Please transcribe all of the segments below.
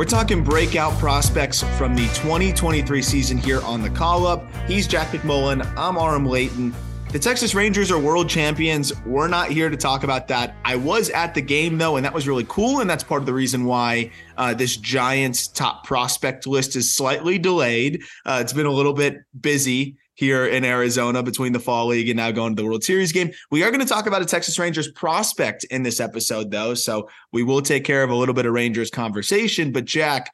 We're talking breakout prospects from the 2023 season here on the call up. He's Jack McMullen. I'm Aram Layton. The Texas Rangers are world champions. We're not here to talk about that. I was at the game though, and that was really cool. And that's part of the reason why uh, this Giants top prospect list is slightly delayed. Uh, it's been a little bit busy here in Arizona between the Fall League and now going to the World Series game. We are going to talk about a Texas Rangers prospect in this episode, though. So we will take care of a little bit of Rangers conversation. But, Jack,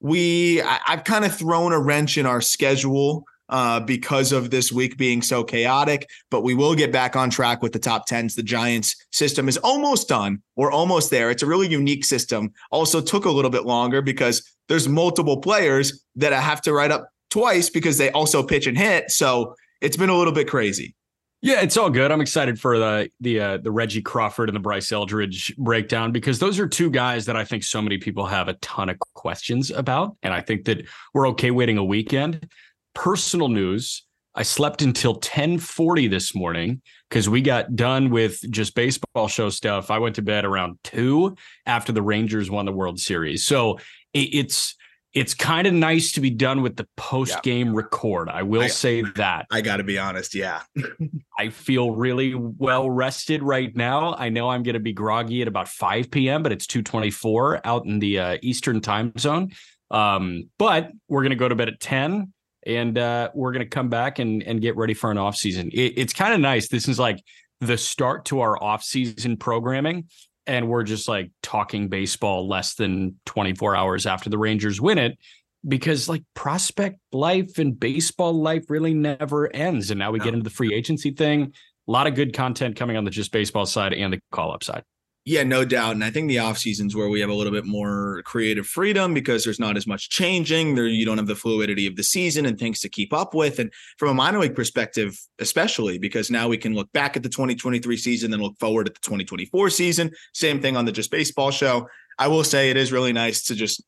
we I, I've kind of thrown a wrench in our schedule uh, because of this week being so chaotic. But we will get back on track with the top tens. The Giants system is almost done. We're almost there. It's a really unique system. Also took a little bit longer because there's multiple players that I have to write up twice because they also pitch and hit. So it's been a little bit crazy. Yeah, it's all good. I'm excited for the the uh, the Reggie Crawford and the Bryce Eldridge breakdown because those are two guys that I think so many people have a ton of questions about, and I think that we're okay waiting a weekend. Personal news: I slept until 10:40 this morning because we got done with just baseball show stuff. I went to bed around two after the Rangers won the World Series, so it, it's it's kind of nice to be done with the post game record. I will I- say that. I got to be honest. Yeah. I feel really well rested right now. I know I'm going to be groggy at about 5 p.m., but it's 2:24 out in the uh, Eastern time zone. Um, but we're going to go to bed at 10 and uh, we're going to come back and and get ready for an off season. It, it's kind of nice. This is like the start to our off season programming and we're just like talking baseball less than 24 hours after the Rangers win it because like prospect life and baseball life really never ends. And now we No. get into the free agency thing. A lot of good content coming on the just baseball side and the call up side. Yeah, no doubt. And I think the off seasons where we have a little bit more creative freedom because there's not as much changing. There you don't have the fluidity of the season and things to keep up with. And from a minor league perspective, especially because now we can look back at the 2023 season, then look forward at the 2024 season. Same thing on the Just Baseball show. I will say it is really nice to just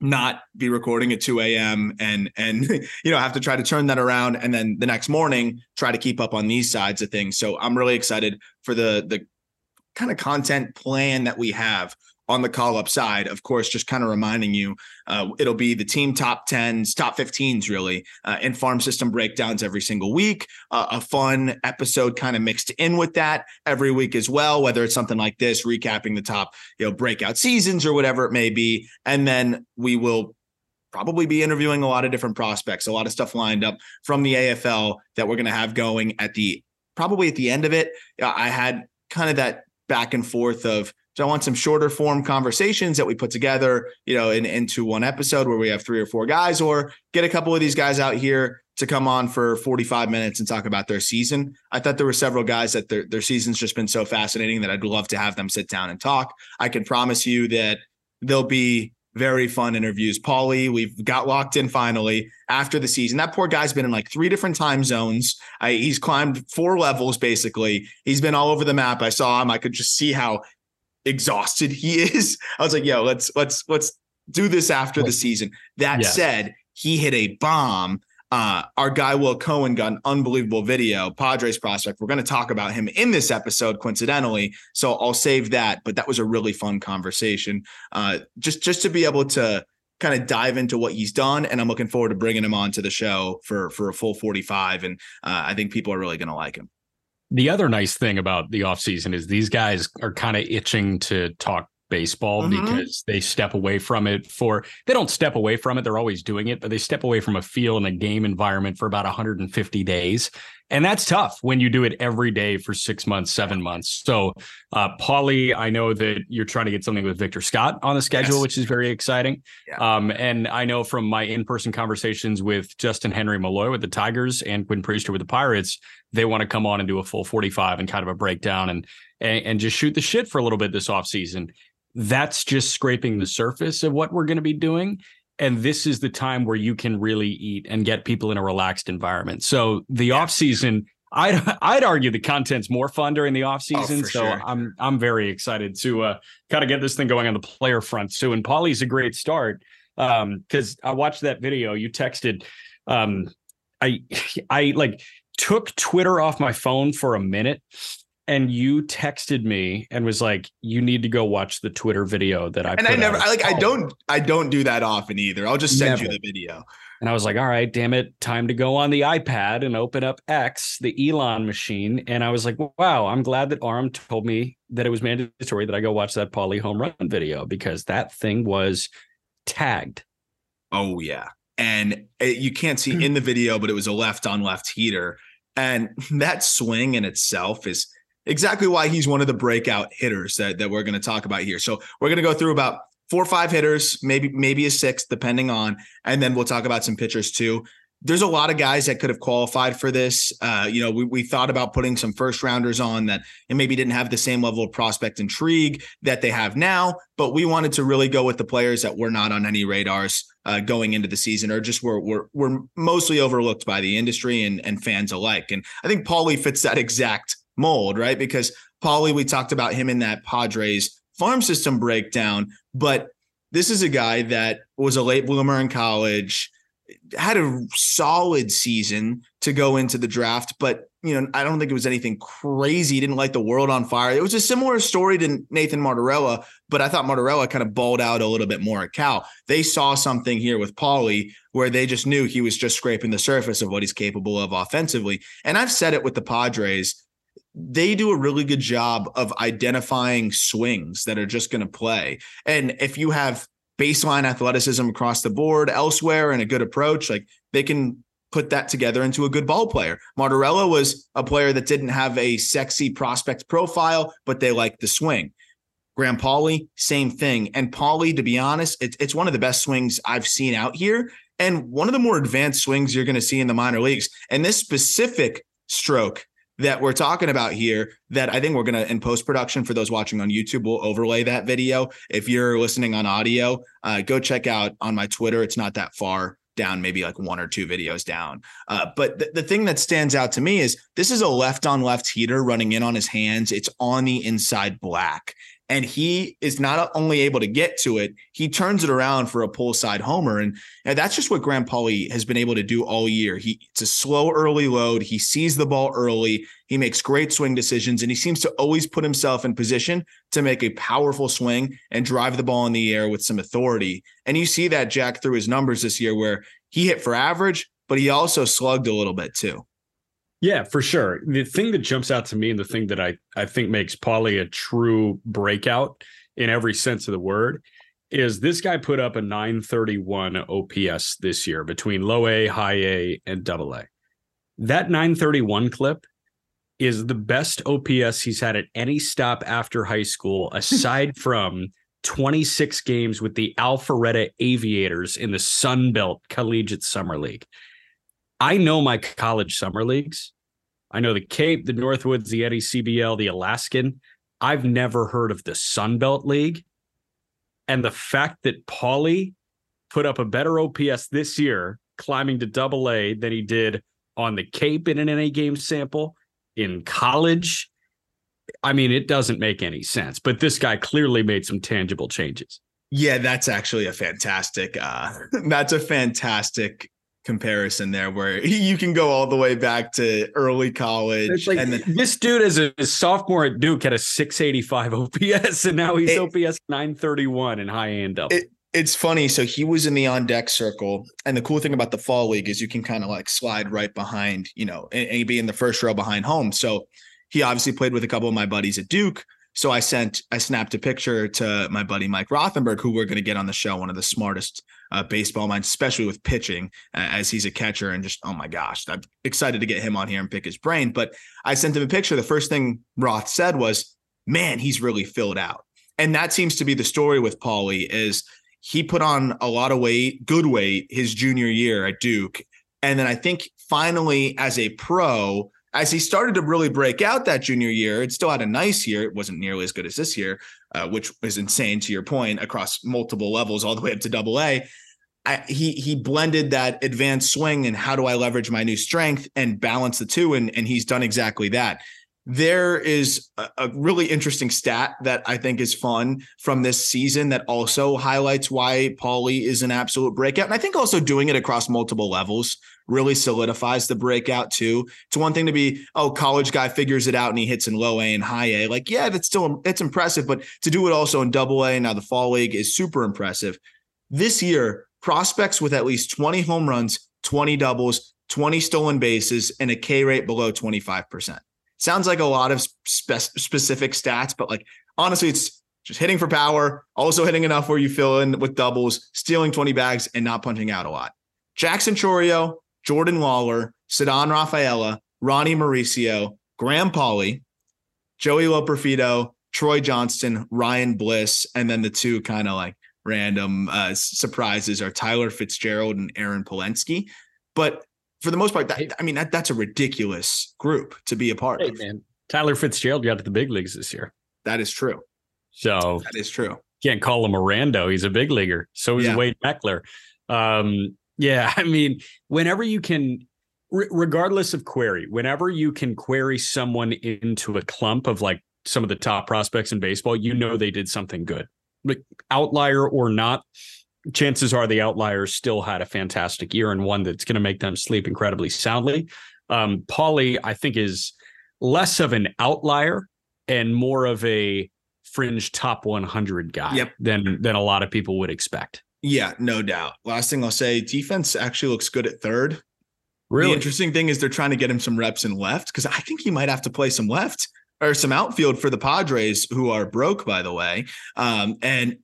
not be recording at 2 a.m. and and you know have to try to turn that around and then the next morning try to keep up on these sides of things. So I'm really excited for the the kind of content plan that we have on the call up side. Of course, just kind of reminding you, uh, it'll be the team top 10s, top 15s, really, uh, and farm system breakdowns every single week. Uh, a fun episode kind of mixed in with that every week as well, whether it's something like this, recapping the top, you know, breakout seasons or whatever it may be. And then we will probably be interviewing a lot of different prospects, a lot of stuff lined up from the AFL that we're going to have going at the probably at the end of it. Uh, I had kind of that back and forth of do I want some shorter form conversations that we put together, you know, in, into one episode where we have three or four guys, or get a couple of these guys out here to come on for 45 minutes and talk about their season. I thought there were several guys that their, their season's just been so fascinating that I'd love to have them sit down and talk. I can promise you that they'll be very fun interviews. Pauley, we've got locked in finally after the season. That poor guy's been in like three different time zones. I, he's climbed four levels basically. He's been all over the map. I saw him. I could just see how exhausted he is. I was like, yo, let's let's let's do this after the season. That Yes. said, he hit a bomb. Uh, our guy Will Cohen got an unbelievable video, Padres prospect. We're going to talk about him in this episode, coincidentally. So I'll save that. But that was a really fun conversation. Uh, just just to be able to kind of dive into what he's done, and I'm looking forward to bringing him on to the show for for a full 45. And uh, I think people are really going to like him. The other nice thing about the offseason is these guys are kind of itching to talk baseball Mhm. because they step away from it for they don't step away from it they're always doing it but they step away from a feel and a game environment for about 150 days and that's tough when you do it every day for six months seven months so uh paulie i know that you're trying to get something with victor scott on the schedule Yes. which is very exciting Yeah. um and i know from my in-person conversations with justyn henry malloy with the tigers and quinn priester with the pirates they want to come on and do a full 45 and kind of a breakdown and and, and just shoot the shit for a little bit this offseason. That's just scraping the surface of what we're going to be doing. And this is the time where you can really eat and get people in a relaxed environment. So the off season, I'd I'd argue the content's more fun during the off season. Oh, so sure. I'm I'm very excited to uh, kind of get this thing going on the player front too. And Pauley's a great start um because I watched that video you texted. Um, I I like took Twitter off my phone for a minute and you texted me and was like, you need to go watch the Twitter video that I And I never, out." I like, I oh. don't, I don't do that often either. I'll just send you the video. And I was like, all right, damn it, time to go on the iPad and open up X, the Elon machine. And I was like, wow, I'm glad that Aram told me that it was mandatory that I go watch that Pauley home run video because that thing was tagged. Oh yeah, and it, you can't see hmm. in the video, but it was a left on left heater, and that swing in itself is exactly why he's one of the breakout hitters that that we're going to talk about here. So we're going to go through about four or five hitters, maybe maybe a sixth, depending on, and then we'll talk about some pitchers too. There's a lot of guys that could have qualified for this. Uh, you know, we, we thought about putting some first rounders on that and maybe didn't have the same level of prospect intrigue that they have now, but we wanted to really go with the players that were not on any radars uh, going into the season or just were, were were mostly overlooked by the industry and, and fans alike. And I think Pauley fits that exact mold, right? Because Pauley, we talked about him in that Padres farm system breakdown, but this is a guy that was a late bloomer in college, had a solid season to go into the draft, but you know, I don't think it was anything crazy. He didn't light the world on fire. It was a similar story to Nathan Martorella, but I thought Martorella kind of balled out a little bit more at Cal. They saw something here with Pauley where they just knew he was just scraping the surface of what he's capable of offensively. And I've said it with the Padres. They do a really good job of identifying swings that are just going to play. And if you have baseline athleticism across the board elsewhere and a good approach, like they can put that together into a good ball player. Martorella was a player that didn't have a sexy prospect profile, but they liked the swing. Graham Pauley, same thing. And Pauley, to be honest, it's, it's one of the best swings I've seen out here and one of the more advanced swings you're going to see in the minor leagues. And this specific stroke that we're talking about here that I think we're going to in post production for those watching on YouTube we'll overlay that video. If you're listening on audio, uh, go check out on my Twitter. It's not that far down, maybe like one or two videos down. Uh, but th- the thing that stands out to me is this is a left on left heater running in on his hands. It's on the inside black. And he is not only able to get to it, he turns it around for a pull side homer. And, and that's just what Graham Pauley has been able to do all year. He it's a slow early load. He sees the ball early. He makes great swing decisions, and he seems to always put himself in position to make a powerful swing and drive the ball in the air with some authority. And you see that Jack through his numbers this year, where he hit for average, but he also slugged a little bit too. Yeah, for sure. The thing that jumps out to me and the thing that I, I think makes Pauley a true breakout in every sense of the word is this guy put up a 931 OPS this year between low A, high A, and double A. That 931 clip is the best OPS he's had at any stop after high school, aside from 26 games with the Alpharetta Aviators in the Sun Belt Collegiate Summer League. I know my college summer leagues. I know the Cape, the Northwoods, the Eddie CBL, the Alaskan. I've never heard of the Sun Belt League. And the fact that Pauley put up a better OPS this year, climbing to double A than he did on the Cape in an NA game sample in college. I mean, it doesn't make any sense, but this guy clearly made some tangible changes. Yeah, that's actually a fantastic. Uh, that's a fantastic comparison there, where you can go all the way back to early college. Like, and then, this dude, as a, sophomore at Duke, had a 685 OPS, and now he's it, OPS 931 in high end double. It, it's funny. So he was in the on deck circle, and the cool thing about the fall league is you can kind of like slide right behind, you know, and, and be in the first row behind home. So he obviously played with a couple of my buddies at Duke. So I sent, I snapped a picture to my buddy Mike Rothenberg, who we're going to get on the show, one of the smartest uh, baseball minds, especially with pitching, uh, as he's a catcher. And just, oh my gosh, I'm excited to get him on here and pick his brain. But I sent him a picture. The first thing Roth said was, man, he's really filled out. And that seems to be the story with Pauley is he put on a lot of weight, good weight, his junior year at Duke. And then I think finally, as a pro, as he started to really break out that junior year, it still had a nice year. It wasn't nearly as good as this year, uh, which is insane to your point across multiple levels, all the way up to double A. I, he he blended that advanced swing and how do I leverage my new strength and balance the two, and and he's done exactly that there is a, a, really interesting stat that I think is fun from this season that also highlights why Pauley is an absolute breakout. And I think also doing it across multiple levels really solidifies the breakout too. It's one thing to be, oh, college guy figures it out and he hits in low A and high A. Like, yeah, that's still it's impressive, but to do it also in double A now the fall league is super impressive. This year, prospects with at least 20 home runs, 20 doubles, 20 stolen bases, and a K rate below 25% sounds like a lot of spe- specific stats, but like honestly, it's just hitting for power, also hitting enough where you fill in with doubles, stealing 20 bags, and not punching out a lot. Jackson Chourio, Jordan Lawlar, Ceddanne Rafaela, Ronnie Mauricio, Graham Pauley, Joey Loperfido, Troy Johnston, Ryan Bliss, and then the two kind of like random uh, surprises are Tyler Fitzgerald and Aaron Palensky. But for the most part, that, I mean, that, that's a ridiculous group to be a part hey, of. Man, Tyler Fitzgerald got to the big leagues this year. That is true. So that is true. Can't call him a rando. He's a big leaguer. So is yeah. Wade Meckler. Um, yeah, I mean, whenever you can, regardless of query, whenever you can query someone into a clump of like some of the top prospects in baseball, you know they did something good. Like outlier or not, chances are the outliers still had a fantastic year and one that's going to make them sleep incredibly soundly. Um, Pauley, I think, is less of an outlier and more of a fringe top 100 guy yep. than than a lot of people would expect. Yeah, no doubt. Last thing I'll say, defense actually looks good at third. Really the interesting thing is they're trying to get him some reps in left because I think he might have to play some left or some outfield for the Padres, who are broke, by the way. Um, and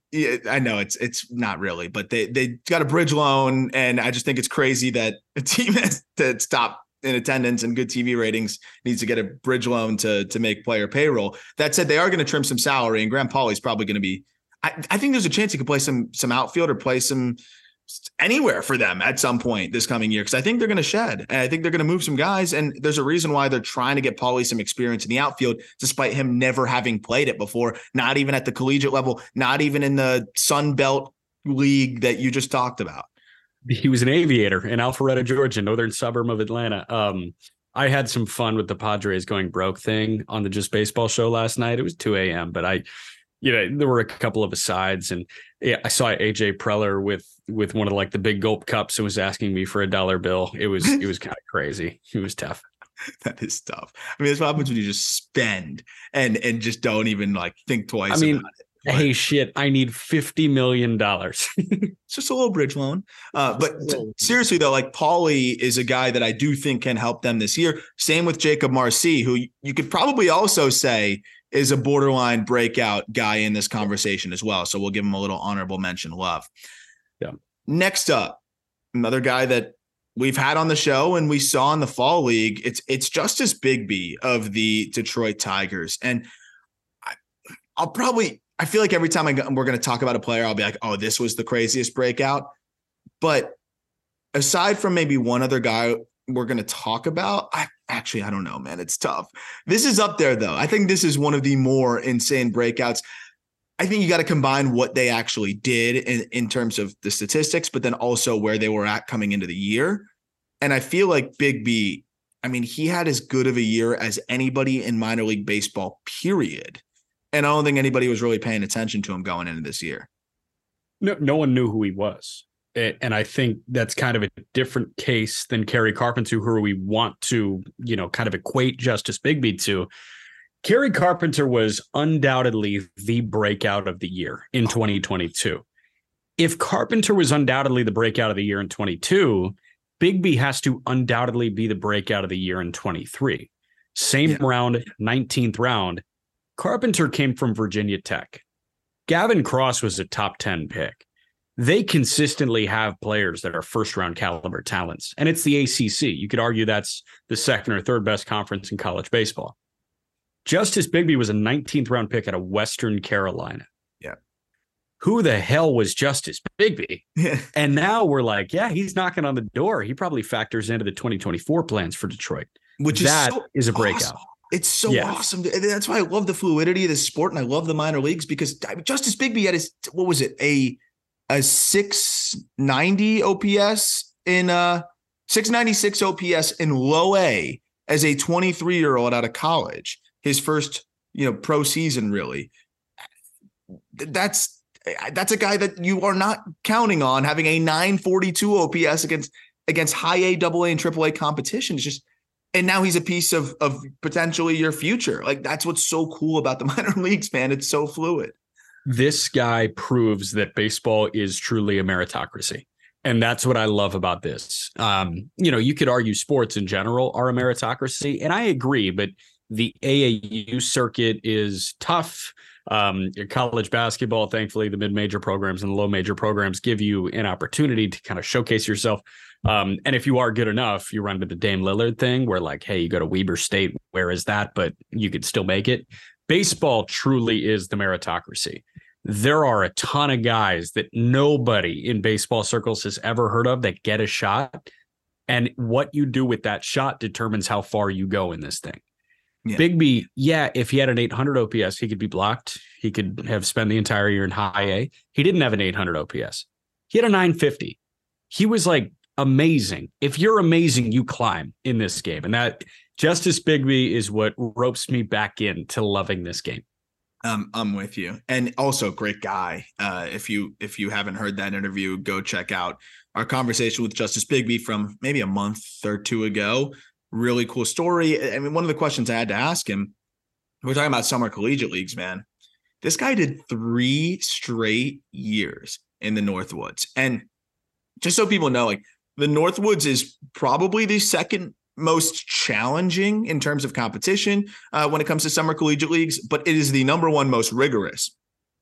I know it's it's not really, but they they got a bridge loan, and I just think it's crazy that a team that's that stop in attendance and good TV ratings needs to get a bridge loan to to make player payroll. That said, they are going to trim some salary, and Graham Pauley's probably going to be. I, I think there's a chance he could play some some outfield or play some anywhere for them at some point this coming year because I think they're going to shed and I think they're going to move some guys. And there's a reason why they're trying to get Pauley some experience in the outfield, despite him never having played it before, not even at the collegiate level, not even in the Sun Belt league that you just talked about. He was an aviator in Alpharetta, Georgia, northern suburb of Atlanta. Um, I had some fun with the Padres going broke thing on the Just Baseball show last night. It was 2 a.m., but I you know, there were a couple of asides, and yeah, I saw AJ Preller with with one of like the big gulp cups and was asking me for a dollar bill. It was it was kind of crazy. It was tough. That is tough. I mean, that's what happens when you just spend and and just don't even like think twice. I mean, hey, shit, I need fifty million dollars. it's just a little bridge loan. Uh, but t- seriously though, like Pauley is a guy that I do think can help them this year. Same with Jakob Marsee, who you could probably also say is a borderline breakout guy in this conversation as well. So we'll give him a little honorable mention love. Yeah. Next up, another guy that we've had on the show and we saw in the fall league. It's it's Justice Bigbie of the Detroit Tigers, and I, will probably I feel like every time I go, we're going to talk about a player, I'll be like, oh, this was the craziest breakout. But aside from maybe one other guy we're going to talk about, I actually, I don't know, man. It's tough. This is up there, though. I think this is one of the more insane breakouts. I think you got to combine what they actually did in, in terms of the statistics, but then also where they were at coming into the year. And I feel like Bigbie, I mean, he had as good of a year as anybody in minor league baseball, period. And I don't think anybody was really paying attention to him going into this year. No, no one knew who he was. And I think that's kind of a different case than Kerry Carpenter, who we want to, you know, kind of equate Justice Bigbie to. Kerry Carpenter was undoubtedly the breakout of the year in 2022. If Carpenter was undoubtedly the breakout of the year in 22, Bigbie has to undoubtedly be the breakout of the year in 23. Same yeah. round, 19th round. Carpenter came from Virginia Tech. Gavin Cross was a top 10 pick. They consistently have players that are first round caliber talents, and it's the ACC. You could argue that's the second or third best conference in college baseball. Justice Bigbie was a 19th round pick out of Western Carolina. Yeah. Who the hell was Justice Bigbie? Yeah. And now we're like, yeah, he's knocking on the door. He probably factors into the 2024 plans for Detroit. Which that is, so is a breakout. Awesome. It's so yeah. awesome. That's why I love the fluidity of this sport and I love the minor leagues because Justice Bigbie had his what was it? A a 690 OPS in uh 696 OPS in low A as a 23 year old out of college his first, you know, pro season really. That's that's a guy that you are not counting on having a 942 OPS against against high A, double A, and triple A competition. It's just and now he's a piece of of potentially your future. Like that's what's so cool about the minor leagues, man. It's so fluid. This guy proves that baseball is truly a meritocracy. And that's what I love about this. Um, you know, you could argue sports in general are a meritocracy, and I agree, but the AAU circuit is tough. Um, college basketball, thankfully, the mid major programs and the low major programs give you an opportunity to kind of showcase yourself. Um, and if you are good enough, you run to the Dame Lillard thing where, like, hey, you go to Weber State, where is that? But you could still make it. Baseball truly is the meritocracy. There are a ton of guys that nobody in baseball circles has ever heard of that get a shot. And what you do with that shot determines how far you go in this thing. Yeah. Bigbie, yeah, if he had an 800 OPS, he could be blocked. He could have spent the entire year in high A. He didn't have an 800 OPS. He had a 950. He was like amazing. If you're amazing, you climb in this game. And that Justice Bigbie is what ropes me back into loving this game. Um, I'm with you, and also great guy. Uh, if you if you haven't heard that interview, go check out our conversation with Justice Bigbie from maybe a month or two ago really cool story. I mean, one of the questions I had to ask him, we're talking about summer collegiate leagues, man. This guy did three straight years in the Northwoods. And just so people know, like the Northwoods is probably the second most challenging in terms of competition uh, when it comes to summer collegiate leagues, but it is the number one most rigorous.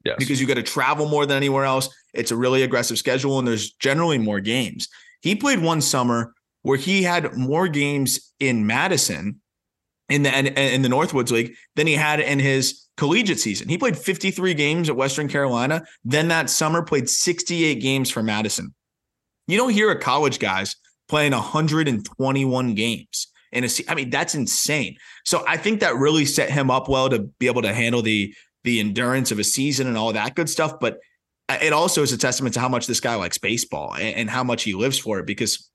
Yes. Because you got to travel more than anywhere else. It's a really aggressive schedule, and there's generally more games. He played one summer where he had more games in Madison in the in the Northwoods League than he had in his collegiate season. He played 53 games at Western Carolina. Then that summer played 68 games for Madison. You don't hear a college guys playing 121 games in a I mean that's insane. So I think that really set him up well to be able to handle the the endurance of a season and all that good stuff, but it also is a testament to how much this guy likes baseball and, and how much he lives for it because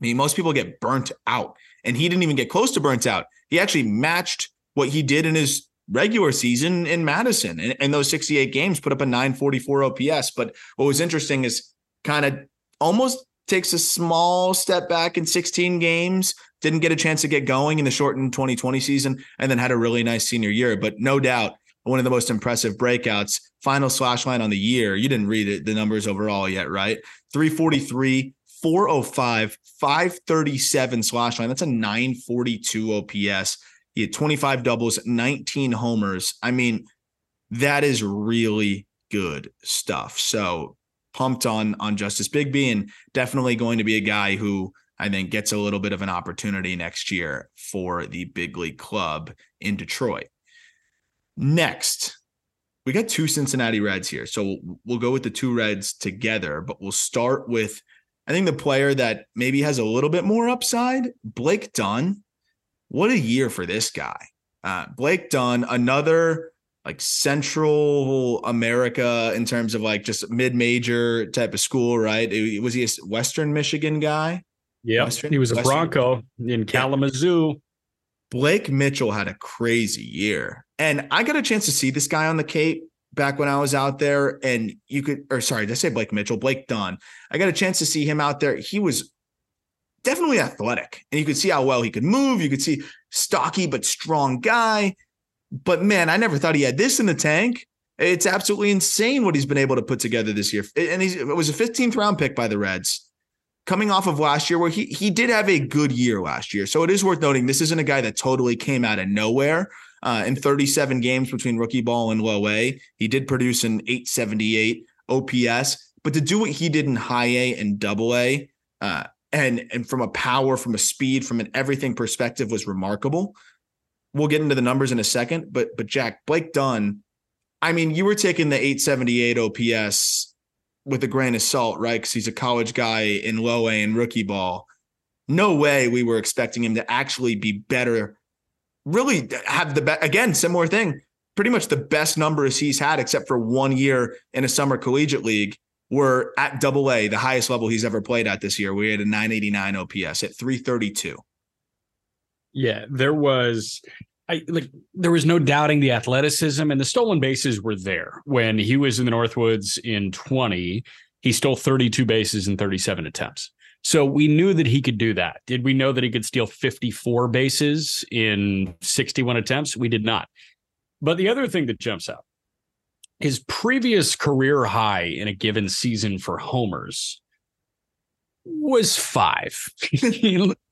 I mean, most people get burnt out, and he didn't even get close to burnt out. He actually matched what he did in his regular season in Madison, and, and those 68 games put up a 944 OPS. But what was interesting is kind of almost takes a small step back in 16 games, didn't get a chance to get going in the shortened 2020 season, and then had a really nice senior year. But no doubt, one of the most impressive breakouts. Final slash line on the year. You didn't read it, the numbers overall yet, right? 343, 405, 537 slash line. That's a 942 OPS. He had 25 doubles, 19 homers. I mean, that is really good stuff. So pumped on on Justice Bigbie and definitely going to be a guy who I think gets a little bit of an opportunity next year for the big league club in Detroit. Next, we got two Cincinnati Reds here. So we'll go with the two Reds together, but we'll start with I think the player that maybe has a little bit more upside, Blake Dunn. What a year for this guy. Uh, Blake Dunn, another like Central America in terms of like just mid-major type of school, right? It, was he a Western Michigan guy? Yeah, he was a Western, Bronco in Kalamazoo. Yeah. Blake Mitchell had a crazy year, and I got a chance to see this guy on the Cape back when I was out there, and you could, or sorry, did I say Blake Mitchell? Blake Dunn. I got a chance to see him out there. He was definitely athletic, and you could see how well he could move. You could see stocky but strong guy. But man, I never thought he had this in the tank. It's absolutely insane what he's been able to put together this year. And it was a 15th round pick by the Reds coming off of last year where he he did have a good year last year. So it is worth noting this isn't a guy that totally came out of nowhere. Uh, in 37 games between rookie ball and low A, he did produce an 878 OPS. But to do what he did in high A and double A, uh, and and from a power, from a speed, from an everything perspective, was remarkable. We'll get into the numbers in a second, but but Jack Blake Dunn, I mean, you were taking the 878 OPS with a grain of salt, right? Because he's a college guy in low A and rookie ball. No way we were expecting him to actually be better. Really have the best again, similar thing. Pretty much the best numbers he's had, except for one year in a summer collegiate league, were at double A, the highest level he's ever played at this year. We had a 989 OPS at 332. Yeah, there was I like there was no doubting the athleticism and the stolen bases were there when he was in the Northwoods in 20. He stole 32 bases in 37 attempts. So we knew that he could do that. Did we know that he could steal 54 bases in 61 attempts? We did not. But the other thing that jumps out his previous career high in a given season for homers was five.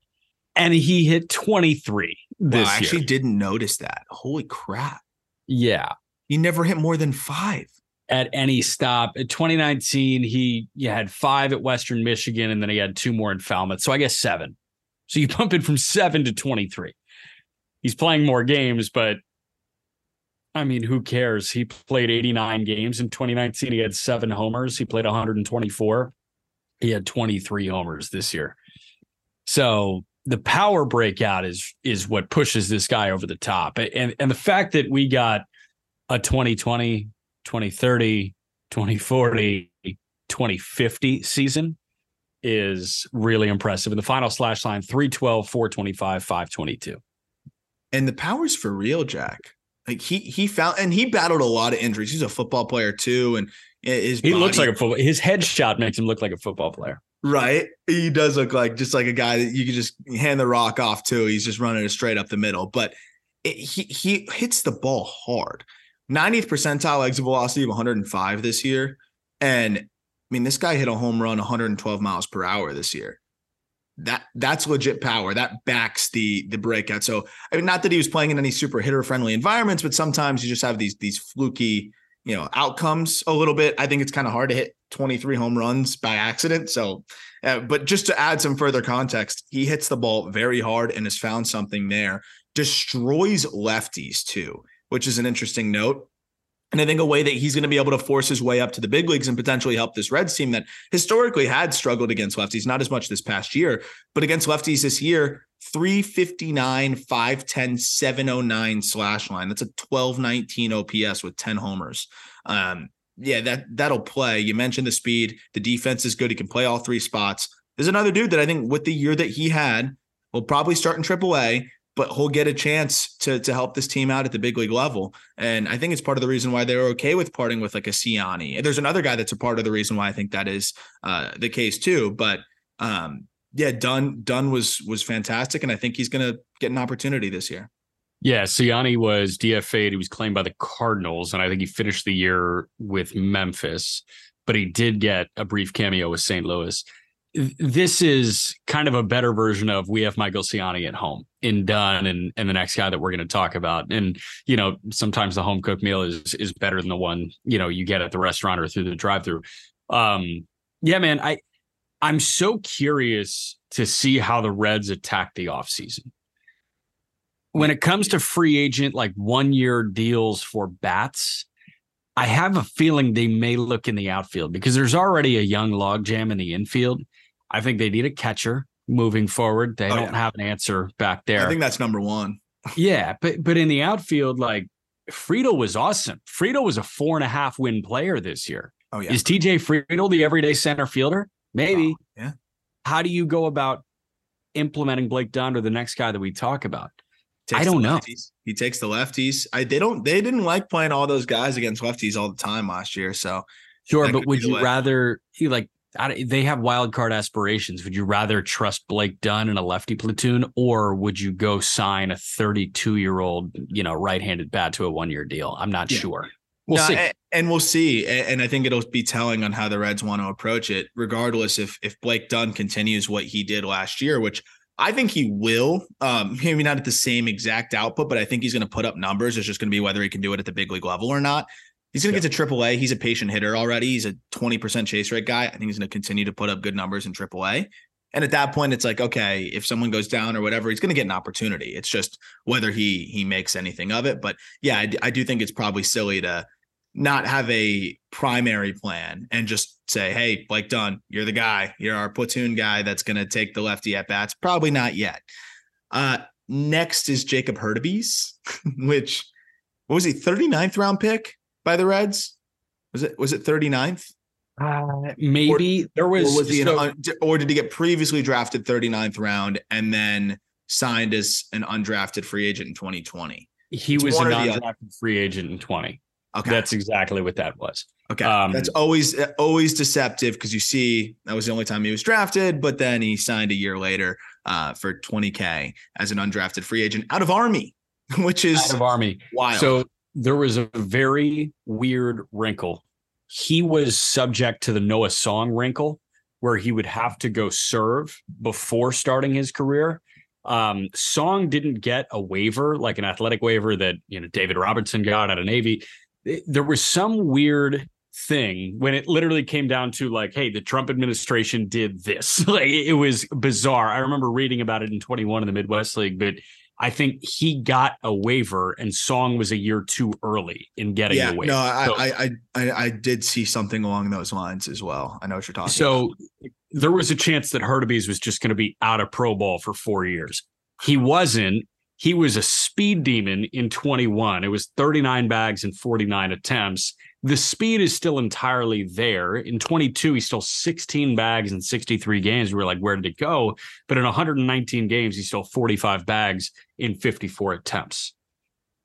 and he hit 23 this wow, I actually year. didn't notice that. Holy crap. Yeah. He never hit more than five. At any stop. In 2019, he had five at Western Michigan, and then he had two more in Falmouth. So I guess seven. So you bump it from seven to 23. He's playing more games, but I mean, who cares? He played 89 games in 2019. He had seven homers. He played 124. He had 23 homers this year. So the power breakout is is what pushes this guy over the top. And and the fact that we got a 2020, 2030, 2040, 2050 season is really impressive. And the final slash line 312, 425, 522. And the power's for real, Jack. Like he he found and he battled a lot of injuries. He's a football player too, and his he body, looks like a football. His headshot makes him look like a football player. Right. He does look like just like a guy that you could just hand the rock off to. He's just running it straight up the middle, but it, he he hits the ball hard. 90th percentile exit velocity of 105 this year, and I mean this guy hit a home run 112 miles per hour this year that that's legit power that backs the the breakout so i mean not that he was playing in any super hitter friendly environments but sometimes you just have these these fluky you know outcomes a little bit. I think it's kind of hard to hit 23 home runs by accident so uh, but just to add some further context he hits the ball very hard and has found something there. Destroys lefties too which is an interesting note and I think a way that he's going to be able to force his way up to the big leagues and potentially help this Reds team that historically had struggled against lefties, not as much this past year, but against lefties this year, 359, 510, 709 slash line. That's a 1219 OPS with 10 homers. Um, yeah, that that'll play. You mentioned the speed. The defense is good. He can play all three spots. There's another dude that I think with the year that he had will probably start in AAA, but he'll get a chance to to help this team out at the big league level. And I think it's part of the reason why they're okay with parting with like a Siani. There's another guy that's a part of the reason why I think that is uh, the case too. But um, yeah, Dunn Dunn was was fantastic, and I think he's going to get an opportunity this year. Yeah, Siani was DFA'd. He was claimed by the Cardinals, and I think he finished the year with Memphis, but he did get a brief cameo with St. Louis. This is kind of a better version of we have Michael Siani at home in Dunn and and the next guy that we're going to talk about. And you know, sometimes the home cooked meal is is better than the one you know you get at the restaurant or through the drive through. Um, yeah, man, I I'm so curious to see how the Reds attack the offseason when it comes to free agent, like one year deals for bats, I have a feeling they may look in the outfield because there's already a young logjam in the infield. I think they need a catcher moving forward. They Oh, don't yeah. have an answer back there. I think that's number one. yeah, but but in the outfield, like Friedel was awesome. Friedel was a four and a half win player this year. Oh yeah, Is TJ Friedel the everyday center fielder? Maybe. Oh, yeah. How do you go about implementing Blake Dunn or the next guy that we talk about? I don't know. He takes the lefties. I they don't they didn't like playing all those guys against lefties all the time last year. So sure, but would you way. rather he like they have wild card aspirations. Would you rather trust Blake Dunn in a lefty platoon, or would you go sign a 32 year old, you know, right handed bat to a one year deal? I'm not yeah. sure. We'll no, see. And, and, we'll see. And I think it'll be telling on how the Reds want to approach it, regardless if if Blake Dunn continues what he did last year, which I think he will. Um, maybe not at the same exact output, but I think he's going to put up numbers. It's just going to be whether he can do it at the big league level or not. He's going to yeah. get to AAA. He's a patient hitter already. He's a 20% chase rate guy. I think he's going to continue to put up good numbers in AAA. And at that point, it's like, okay, if someone goes down or whatever, he's going to get an opportunity. It's just whether he he makes anything of it. But yeah, I, I do think it's probably silly to not have a primary plan and just say, hey, Blake Dunn, you're the guy. You're our platoon guy that's going to take the lefty at bats. Probably not yet. Uh, next is Jacob Hurtubise, which what was he, 39th round pick? By the Reds? Was it was it 39th? Uh, maybe or, there was, or was he so, an, or did he get previously drafted 39th round and then signed as an undrafted free agent in 2020? He it's was an undrafted free agent in 20. Okay. That's exactly what that was. Okay. Um, That's always always deceptive because you see that was the only time he was drafted, but then he signed a year later uh, for 20K as an undrafted free agent out of Army, which is out of Army. Wild. So there was a very weird wrinkle. He was subject to the Noah Song wrinkle, where he would have to go serve before starting his career. Um, Song didn't get a waiver, like an athletic waiver that you know David Robertson got out of Navy. There was some weird thing when it literally came down to like, hey, the Trump administration did this. like it was bizarre. I remember reading about it in 21 in the Midwest League, but I think he got a waiver, and Song was a year too early in getting yeah, the waiver. No, I, so, I, I, I did see something along those lines as well. I know what you're talking. So about. there was a chance that Hurtubise was just going to be out of pro ball for four years. He wasn't. He was a speed demon in 21. It was 39 bags and 49 attempts the speed is still entirely there. In 22, he stole 16 bags in 63 games. We were like, where did it go? But in 119 games, he stole 45 bags in 54 attempts.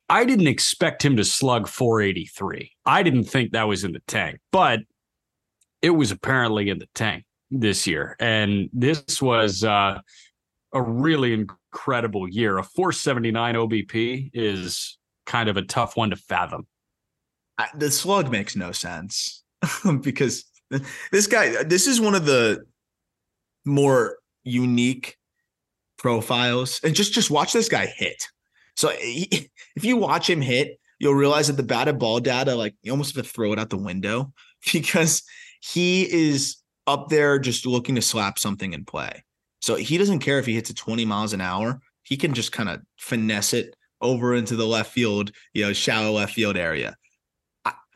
I didn't expect him to slug 483. I didn't think that was in the tank, but it was apparently in the tank this year. And this was uh, a really incredible year. A 479 OBP is kind of a tough one to fathom the slug makes no sense because this guy, this is one of the more unique profiles. And just just watch this guy hit. So he, if you watch him hit, you'll realize that the batted ball data, like you almost have to throw it out the window because he is up there just looking to slap something in play. So he doesn't care if he hits it 20 miles an hour. He can just kind of finesse it over into the left field, you know, shallow left field area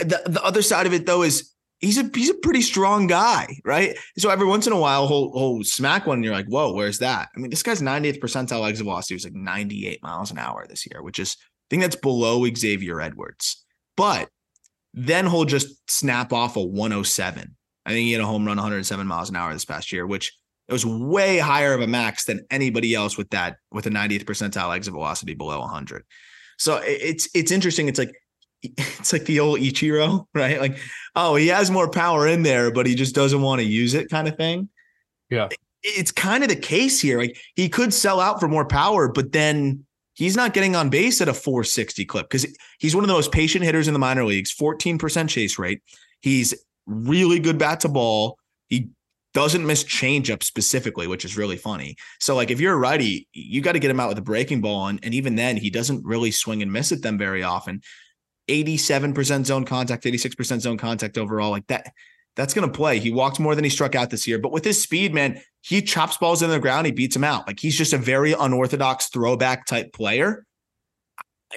the, the other side of it though is he's a he's a pretty strong guy, right? So every once in a while he'll, he'll smack one and you're like, whoa, where's that? I mean, this guy's 90th percentile exit velocity was like 98 miles an hour this year, which is I think that's below Xavier Edwards. But then he'll just snap off a 107. I think he had a home run 107 miles an hour this past year, which it was way higher of a max than anybody else with that with a 90th percentile exit velocity below 100. So it's it's interesting. It's like it's like the old Ichiro, right? Like, oh, he has more power in there, but he just doesn't want to use it, kind of thing. Yeah. It's kind of the case here. Like, he could sell out for more power, but then he's not getting on base at a 460 clip because he's one of the most patient hitters in the minor leagues, 14% chase rate. He's really good bat to ball. He doesn't miss changeup specifically, which is really funny. So, like, if you're a righty, you got to get him out with a breaking ball. And, and even then, he doesn't really swing and miss at them very often. 87% zone contact, 86% zone contact overall. Like that, that's going to play. He walked more than he struck out this year, but with his speed, man, he chops balls in the ground. He beats him out. Like he's just a very unorthodox throwback type player.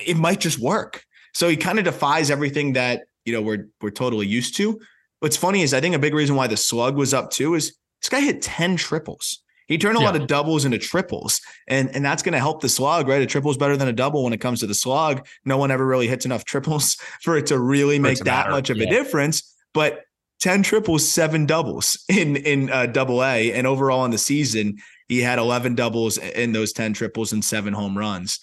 It might just work. So he kind of defies everything that, you know, we're, we're totally used to. What's funny is I think a big reason why the slug was up too is this guy hit 10 triples. He turned a yeah. lot of doubles into triples, and and that's going to help the slug, right? A triple is better than a double when it comes to the slug. No one ever really hits enough triples for it to really make that matter. much of yeah. a difference. But ten triples, seven doubles in in uh, Double A, and overall in the season, he had eleven doubles in those ten triples and seven home runs.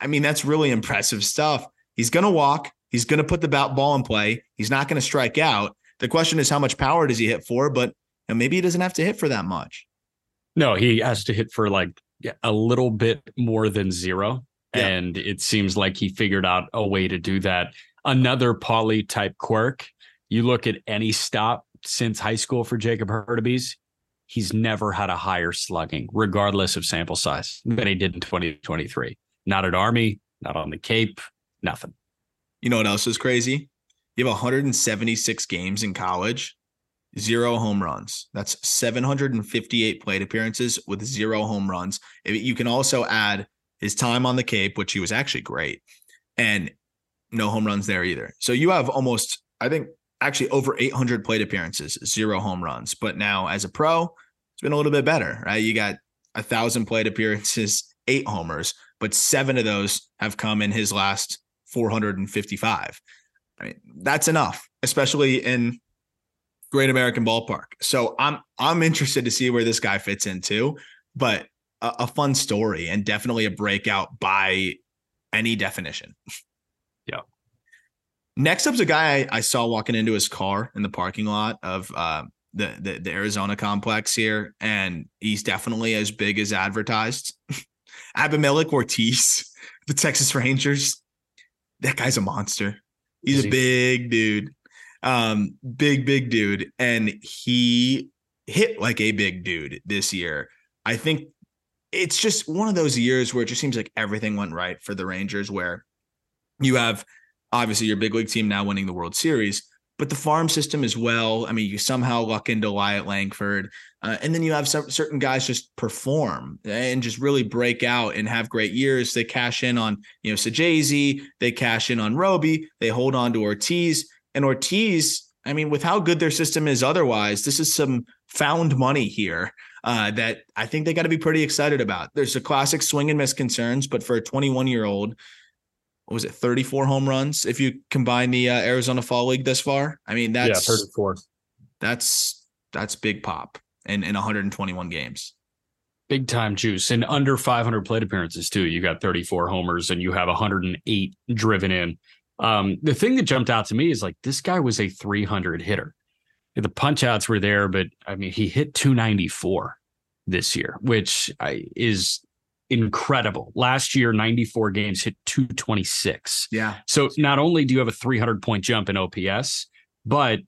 I mean, that's really impressive stuff. He's going to walk. He's going to put the ball in play. He's not going to strike out. The question is, how much power does he hit for? But you know, maybe he doesn't have to hit for that much. No, he has to hit for like a little bit more than zero. Yeah. And it seems like he figured out a way to do that. Another Pauley type quirk. You look at any stop since high school for Jacob Hurtubise, he's never had a higher slugging, regardless of sample size, than he did in 2023. Not at Army, not on the Cape, nothing. You know what else is crazy? You have 176 games in college, zero home runs. That's 758 plate appearances with zero home runs. You can also add his time on the Cape, which he was actually great, and no home runs there either. So you have almost, I think, actually over 800 plate appearances, zero home runs. But now as a pro, it's been a little bit better, right? You got a thousand plate appearances, eight homers, but seven of those have come in his last 455. I mean, that's enough, especially in Great American Ballpark. So I'm I'm interested to see where this guy fits into, but a, a fun story and definitely a breakout by any definition. Yeah. Next up's a guy I, I, saw walking into his car in the parking lot of uh, the, the the Arizona complex here, and he's definitely as big as advertised. Abimelec Ortiz, the Texas Rangers. That guy's a monster. He's a big dude. Um, big, big dude. And he hit like a big dude this year. I think it's just one of those years where it just seems like everything went right for the Rangers, where you have obviously your big league team now winning the World Series, but the farm system as well. I mean, you somehow luck into Wyatt Langford, uh, and then you have some certain guys just perform and just really break out and have great years. They cash in on you know Saggese, they cash in on Roby, they hold on to Ortiz, and Ortiz. I mean, with how good their system is otherwise, this is some found money here uh, that I think they got to be pretty excited about. There's a classic swing and miss concerns, but for a 21 year old what was it 34 home runs if you combine the uh, Arizona Fall League thus far. I mean that's yeah 34. That's that's big pop in in 121 games. Big time juice and under 500 plate appearances too. You got 34 homers and you have 108 driven in. Um, the thing that jumped out to me is like this guy was a 300 hitter. The punch outs were there, but I mean he hit 294 this year, which is incredible. Last year, 94 games hit 226. Yeah. So not only do you have a 300 point jump in OPS, but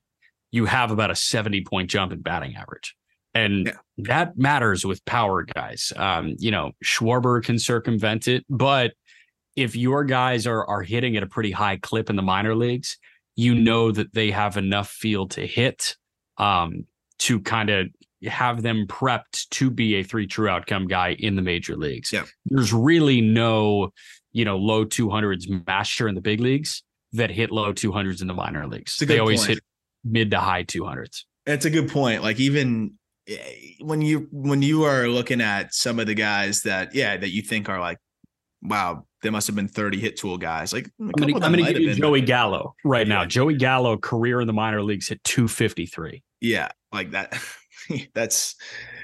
you have about a 70 point jump in batting average. And yeah. that matters with power guys. Um, you know, Schwarber can circumvent it, but if your guys are are hitting at a pretty high clip in the minor leagues, you know that they have enough field to hit um, to kind of have them prepped to be a three true outcome guy in the major leagues. Yeah. There's really no, you know, low 200s master in the big leagues that hit low 200s in the minor leagues. They always point. hit mid to high 200s. That's a good point. Like even eh, when you when you are looking at some of the guys that yeah that you think are like wow they must have been 30 hit tool guys like I'm gonna, give you Joey Gallo right yeah. now Joey Gallo career in the minor leagues hit 253 yeah like that that's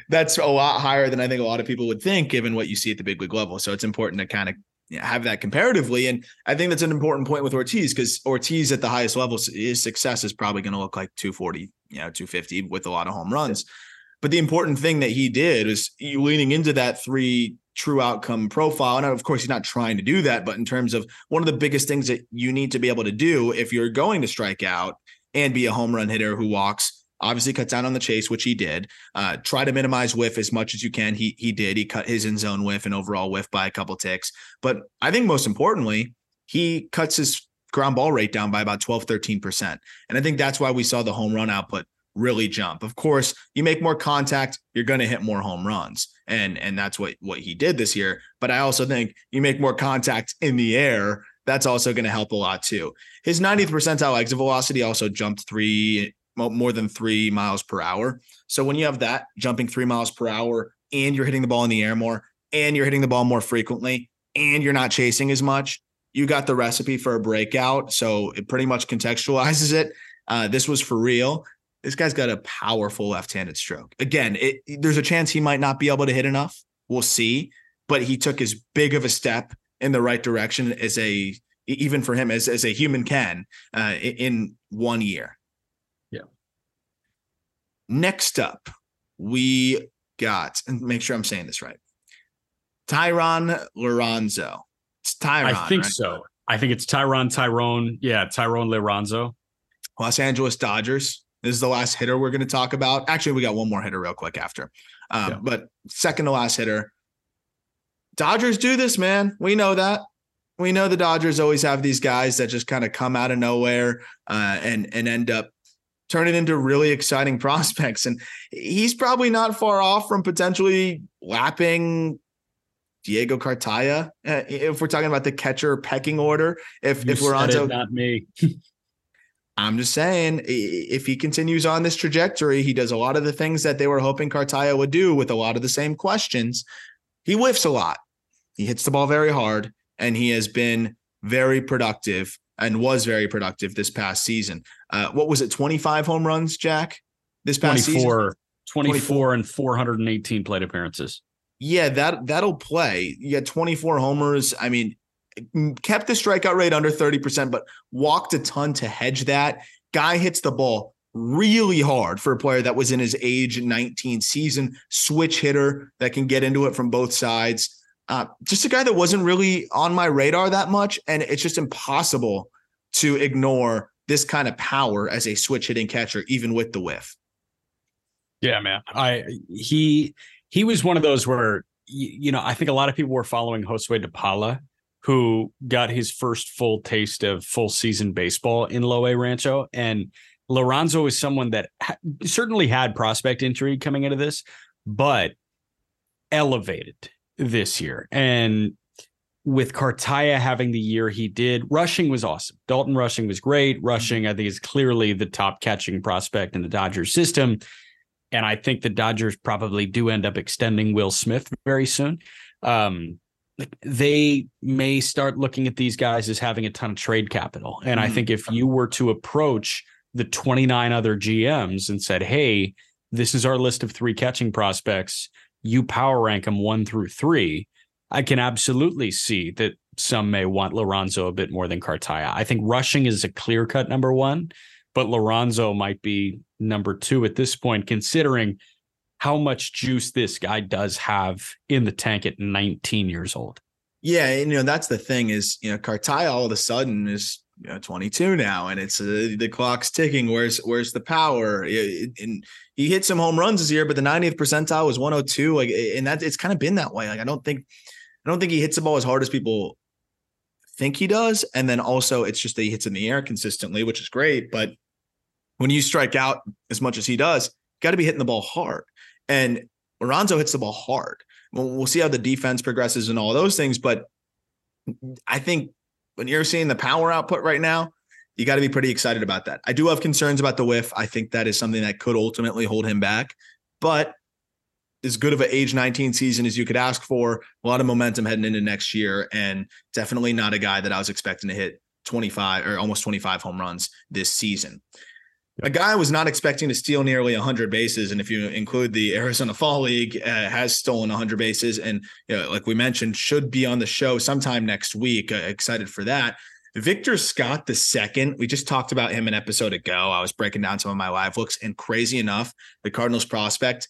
that's a lot higher than I think a lot of people would think, given what you see at the big league level. So it's important to kind of have that comparatively. And I think that's an important point with Ortiz because Ortiz at the highest level, his success is probably going to look like 240, you know, 250 with a lot of home runs. But the important thing that he did is you leaning into that three true outcome profile. And of course, he's not trying to do that, but in terms of one of the biggest things that you need to be able to do if you're going to strike out and be a home run hitter who walks obviously cut down on the chase, which he did. Uh, try to minimize whiff as much as you can. He he did. He cut his in zone whiff and overall whiff by a couple ticks. But I think most importantly, he cuts his ground ball rate down by about 12, 13%. And I think that's why we saw the home run output really jump. Of course, you make more contact, you're going to hit more home runs. And and that's what what he did this year, but I also think you make more contact in the air, that's also going to help a lot too. His 90th percentile exit velocity also jumped 3 more than three miles per hour. So when you have that jumping three miles per hour and you're hitting the ball in the air more and you're hitting the ball more frequently and you're not chasing as much, you got the recipe for a breakout. So it pretty much contextualizes it. Uh, this was for real. This guy's got a powerful left-handed stroke. Again, it, there's a chance he might not be able to hit enough. We'll see. But he took as big of a step in the right direction as a even for him as, as a human can uh, in one year. Yeah. Next up, we got and make sure I'm saying this right. Tyron Liranzo. It's Tyron. I think right? so. I think it's Tyron Tyrone. Yeah, Tyrone Liranzo. Los Angeles Dodgers. This is the last hitter we're going to talk about. Actually, we got one more hitter real quick after. Um, yeah. But second to last hitter. Dodgers do this, man. We know that. We know the Dodgers always have these guys that just kind of come out of nowhere uh, and and end up turning into really exciting prospects. And he's probably not far off from potentially lapping Diego Cartaya. Uh, if we're talking about the catcher pecking order, if you if we're on to not me. I'm just saying, if he continues on this trajectory, he does a lot of the things that they were hoping Cartaya would do with a lot of the same questions. He whiffs a lot. He hits the ball very hard, and he has been very productive and was very productive this past season. Uh, what was it, 25 home runs, Jack? This past 24, season? 24, 24 and 418 plate appearances. Yeah, that that'll play. You had 24 homers. I mean, kept the strikeout rate under 30%, but walked a ton to hedge that. Guy hits the ball really hard for a player that was in his age 19 season, switch hitter that can get into it from both sides. Uh, just a guy that wasn't really on my radar that much. And it's just impossible to ignore this kind of power as a switch hitting catcher, even with the whiff. Yeah, man. I he he was one of those where you know I think a lot of people were following Josue de Paula who got his first full taste of full season baseball in Low A Rancho. And Liranzo is someone that ha- certainly had prospect injury coming into this, but elevated this year. And with Cartaya having the year he did, Rushing was awesome. Dalton Rushing was great. Rushing, I think, is clearly the top catching prospect in the Dodgers system. And I think the Dodgers probably do end up extending Will Smith very soon. Um, they may start looking at these guys as having a ton of trade capital. And mm-hmm. I think if you were to approach the 29 other GMs and said, hey, this is our list of three catching prospects, you power rank them one through three, I can absolutely see that some may want Liranzo a bit more than Cartaya. I think Rushing is a clear cut number one, but Liranzo might be number two at this point, considering how much juice this guy does have in the tank at 19 years old. Yeah, you know that's the thing is you know Cartaya all of a sudden is you know 22 now, and it's uh, the clock's ticking. Where's where's the power? And he hit some home runs this year, but the 90th percentile was 102. Like, and that it's kind of been that way. Like, I don't think I don't think he hits the ball as hard as people think he does. And then also, it's just that he hits in the air consistently, which is great. But when you strike out as much as he does, got to be hitting the ball hard. And Liranzo hits the ball hard. We'll, see how the defense progresses and all those things. But I think when you're seeing the power output right now, you got to be pretty excited about that. I do have concerns about the whiff. I think that is something that could ultimately hold him back. But as good of an age 19 season as you could ask for, a lot of momentum heading into next year, and definitely not a guy that I was expecting to hit 25 or almost 25 home runs this season. A guy was not expecting to steal nearly 100 bases, and if you include the Arizona Fall League, uh, has stolen 100 bases, and you know, like we mentioned, should be on the show sometime next week. Uh, excited for that. Victor Scott the second, we just talked about him an episode ago. I was breaking down some of my live looks, and crazy enough, the Cardinals prospect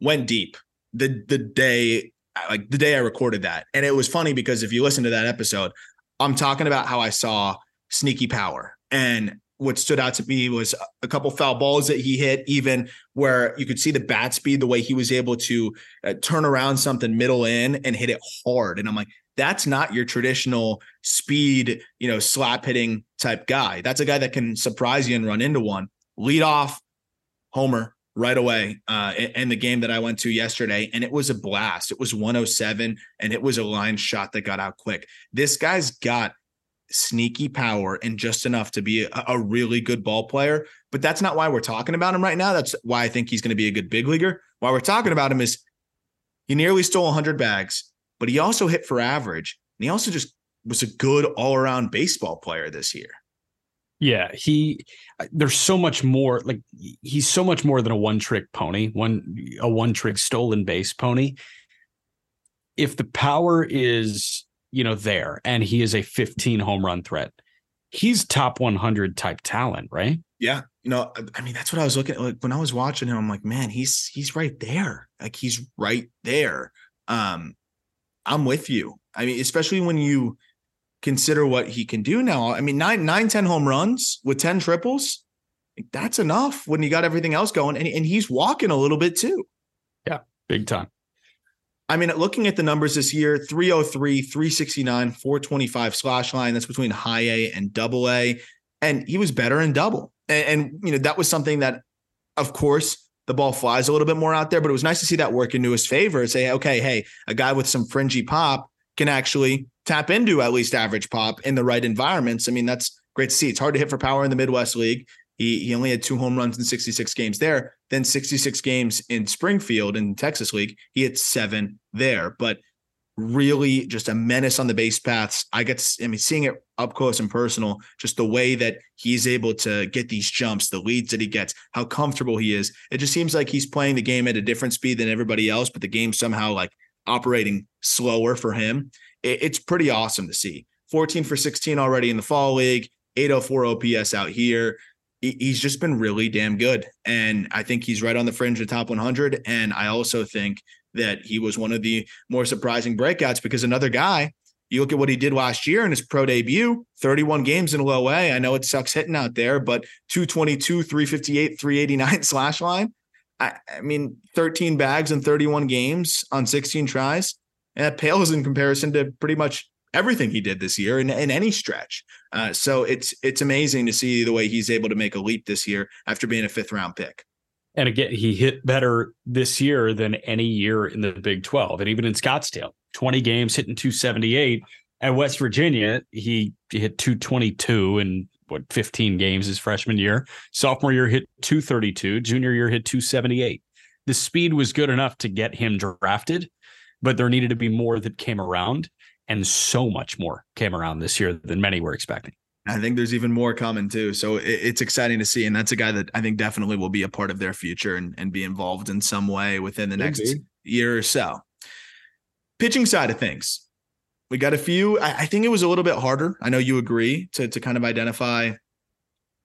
went deep the the day like the day I recorded that, and it was funny because if you listen to that episode, I'm talking about how I saw sneaky power and what stood out to me was a couple foul balls that he hit, even where you could see the bat speed, the way he was able to uh, turn around something middle in and hit it hard. And I'm like, that's not your traditional speed, you know, slap hitting type guy. That's a guy that can surprise you and run into one. Lead off, homer right away uh, in the game that I went to yesterday, and it was a blast. It was 107, and it was a line shot that got out quick. This guy's got sneaky power and just enough to be a, a, really good ball player. But that's not why we're talking about him right now. That's why I think he's going to be a good big leaguer. Why we're talking about him is he nearly stole 100 bags, but he also hit for average. And he also just was a good all around baseball player this year. Yeah, he uh, there's so much more like he's so much more than a one trick pony, one a one trick stolen base pony. If the power is you know, there and he is a 15 home run threat. He's top 100 type talent, right? Yeah. You know, I mean, that's what I was looking at. Like when I was watching him, I'm like, man, he's he's right there. Like he's right there. Um, I'm with you. I mean, especially when you consider what he can do now. I mean, nine, nine, 10 home runs with 10 triples. That's enough when you got everything else going. And, and he's walking a little bit too. Yeah, big time. I mean, looking at the numbers this year 303, 369, 425 slash line. That's between high A and double A. And he was better in double. And, and, you know, that was something that, of course, the ball flies a little bit more out there, but it was nice to see that work into his favor. Say, okay, hey, a guy with some fringy pop can actually tap into at least average pop in the right environments. I mean, that's great to see. It's hard to hit for power in the Midwest League. He, he only had two home runs in 66 games there. Then 66 games in Springfield in Texas League, he had seven there. But really just a menace on the base paths. I get, I mean, seeing it up close and personal, just the way that he's able to get these jumps, the leads that he gets, how comfortable he is. It just seems like he's playing the game at a different speed than everybody else, but the game somehow like operating slower for him. It, it's pretty awesome to see. 14 for 16 already in the fall league, 804 OPS out here he's just been really damn good. And I think he's right on the fringe of top 100. And I also think that he was one of the more surprising breakouts because another guy, you look at what he did last year in his pro debut 31 games in low A. I know it sucks hitting out there, but 222, 358, 389 slash line. I, I mean, 13 bags in 31 games on 16 tries. And that pales in comparison to pretty much everything he did this year in, in any stretch. Uh, so it's it's amazing to see the way he's able to make a leap this year after being a fifth round pick. And again, he hit better this year than any year in the Big 12. And even in Scottsdale, 20 games hitting 278. At West Virginia, he hit 222 in what 15 games his freshman year. Sophomore year hit 232. Junior year hit 278. The speed was good enough to get him drafted, but there needed to be more that came around and so much more came around this year than many were expecting. I think there's even more coming too. So it's exciting to see. And that's a guy that I think definitely will be a part of their future and, and be involved in some way within the next year or so. Pitching side of things. We got a few. I, I, think it was a little bit harder. I know you agree to, to kind of identify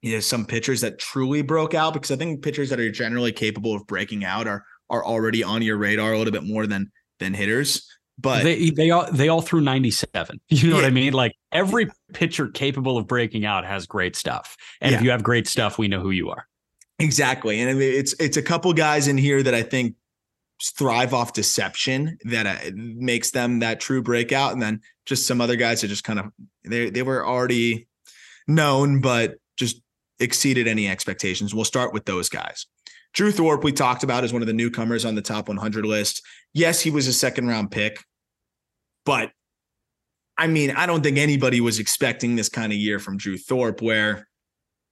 you know, some pitchers that truly broke out because I think pitchers that are generally capable of breaking out are are already on your radar a little bit more than than hitters. But they they all they all threw 97. You know yeah. what I mean? Like every pitcher capable of breaking out has great stuff. And yeah. if you have great stuff, we know who you are. Exactly. And it's it's a couple guys in here that I think thrive off deception that uh, makes them that true breakout and then just some other guys that just kind of they they were already known but just exceeded any expectations. We'll start with those guys. Drew Thorpe, we talked about as one of the newcomers on the top 100 list. Yes, he was a second round pick, but I mean, I don't think anybody was expecting this kind of year from Drew Thorpe. Where,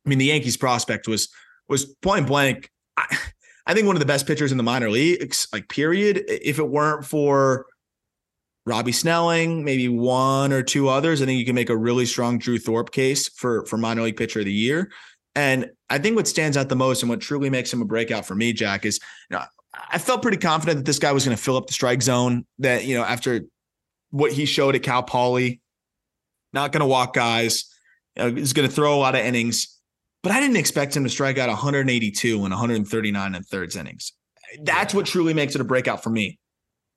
I mean, the Yankees prospect was was point blank. I, I think one of the best pitchers in the minor leagues, like period. If it weren't for Robby Snelling, maybe one or two others, I think you can make a really strong Drew Thorpe case for for minor league pitcher of the year. And I think what stands out the most and what truly makes him a breakout for me, Jack, is you know, I felt pretty confident that this guy was going to fill up the strike zone. That you know, after what he showed at Cal Poly, not going to walk guys, you know, he's going to throw a lot of innings. But I didn't expect him to strike out 182 and 139 in thirds innings. That's what truly makes it a breakout for me.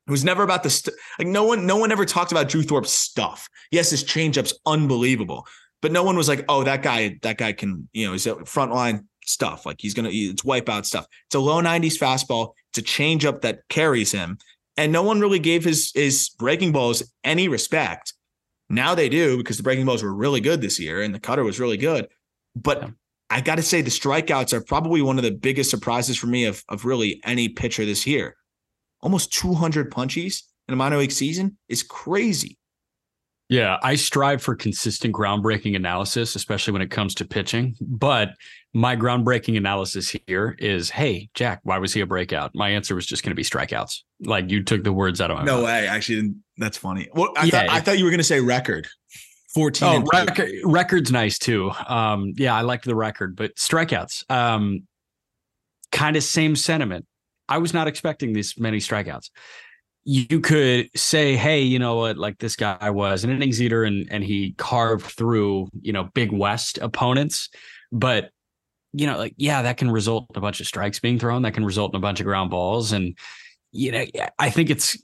It was never about the st- like no one no one ever talked about Drew Thorpe's stuff. Yes, his changeup's unbelievable, but no one was like, "Oh, that guy that guy can, you know, he's a frontline stuff. Like he's gonna it's wipeout stuff. It's a low 90s fastball. It's a changeup that carries him. And no one really gave his his breaking balls any respect. Now they do because the breaking balls were really good this year and the cutter was really good. But yeah. I got to say the strikeouts are probably one of the biggest surprises for me of of really any pitcher this year. Almost 200 punchies in a minor league season is crazy. Yeah, I strive for consistent groundbreaking analysis, especially when it comes to pitching. But my groundbreaking analysis here is hey, Jack, why was he a breakout? My answer was just going to be strikeouts. Like you took the words out of my mouth. no mouth. way. Actually, that's funny. Well, I, yeah, thought, I thought you were going to say record. 14 oh, record, record's nice too. Um, yeah, I liked the record, but strikeouts, um, kind of same sentiment. I was not expecting this many strikeouts. You could say, hey, you know what, like this guy was an innings eater and and he carved through, you know, big West opponents. But, you know, like, yeah, that can result in a bunch of strikes being thrown, that can result in a bunch of ground balls. And, you know, I think it's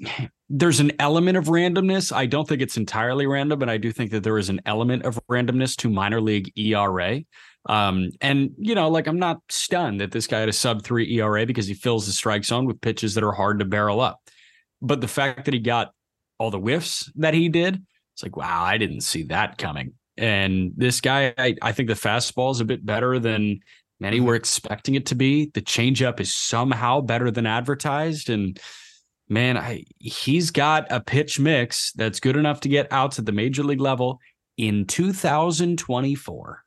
there's an element of randomness. I don't think it's entirely random, but I do think that there is an element of randomness to minor league ERA. Um, and you know, like I'm not stunned that this guy had a sub three ERA because he fills the strike zone with pitches that are hard to barrel up. But the fact that he got all the whiffs that he did, it's like, wow, I didn't see that coming. And this guy, I, I think the fastball is a bit better than many mm-hmm. were expecting it to be. The changeup is somehow better than advertised. And man, I, he's got a pitch mix that's good enough to get outs at the major league level in 2024.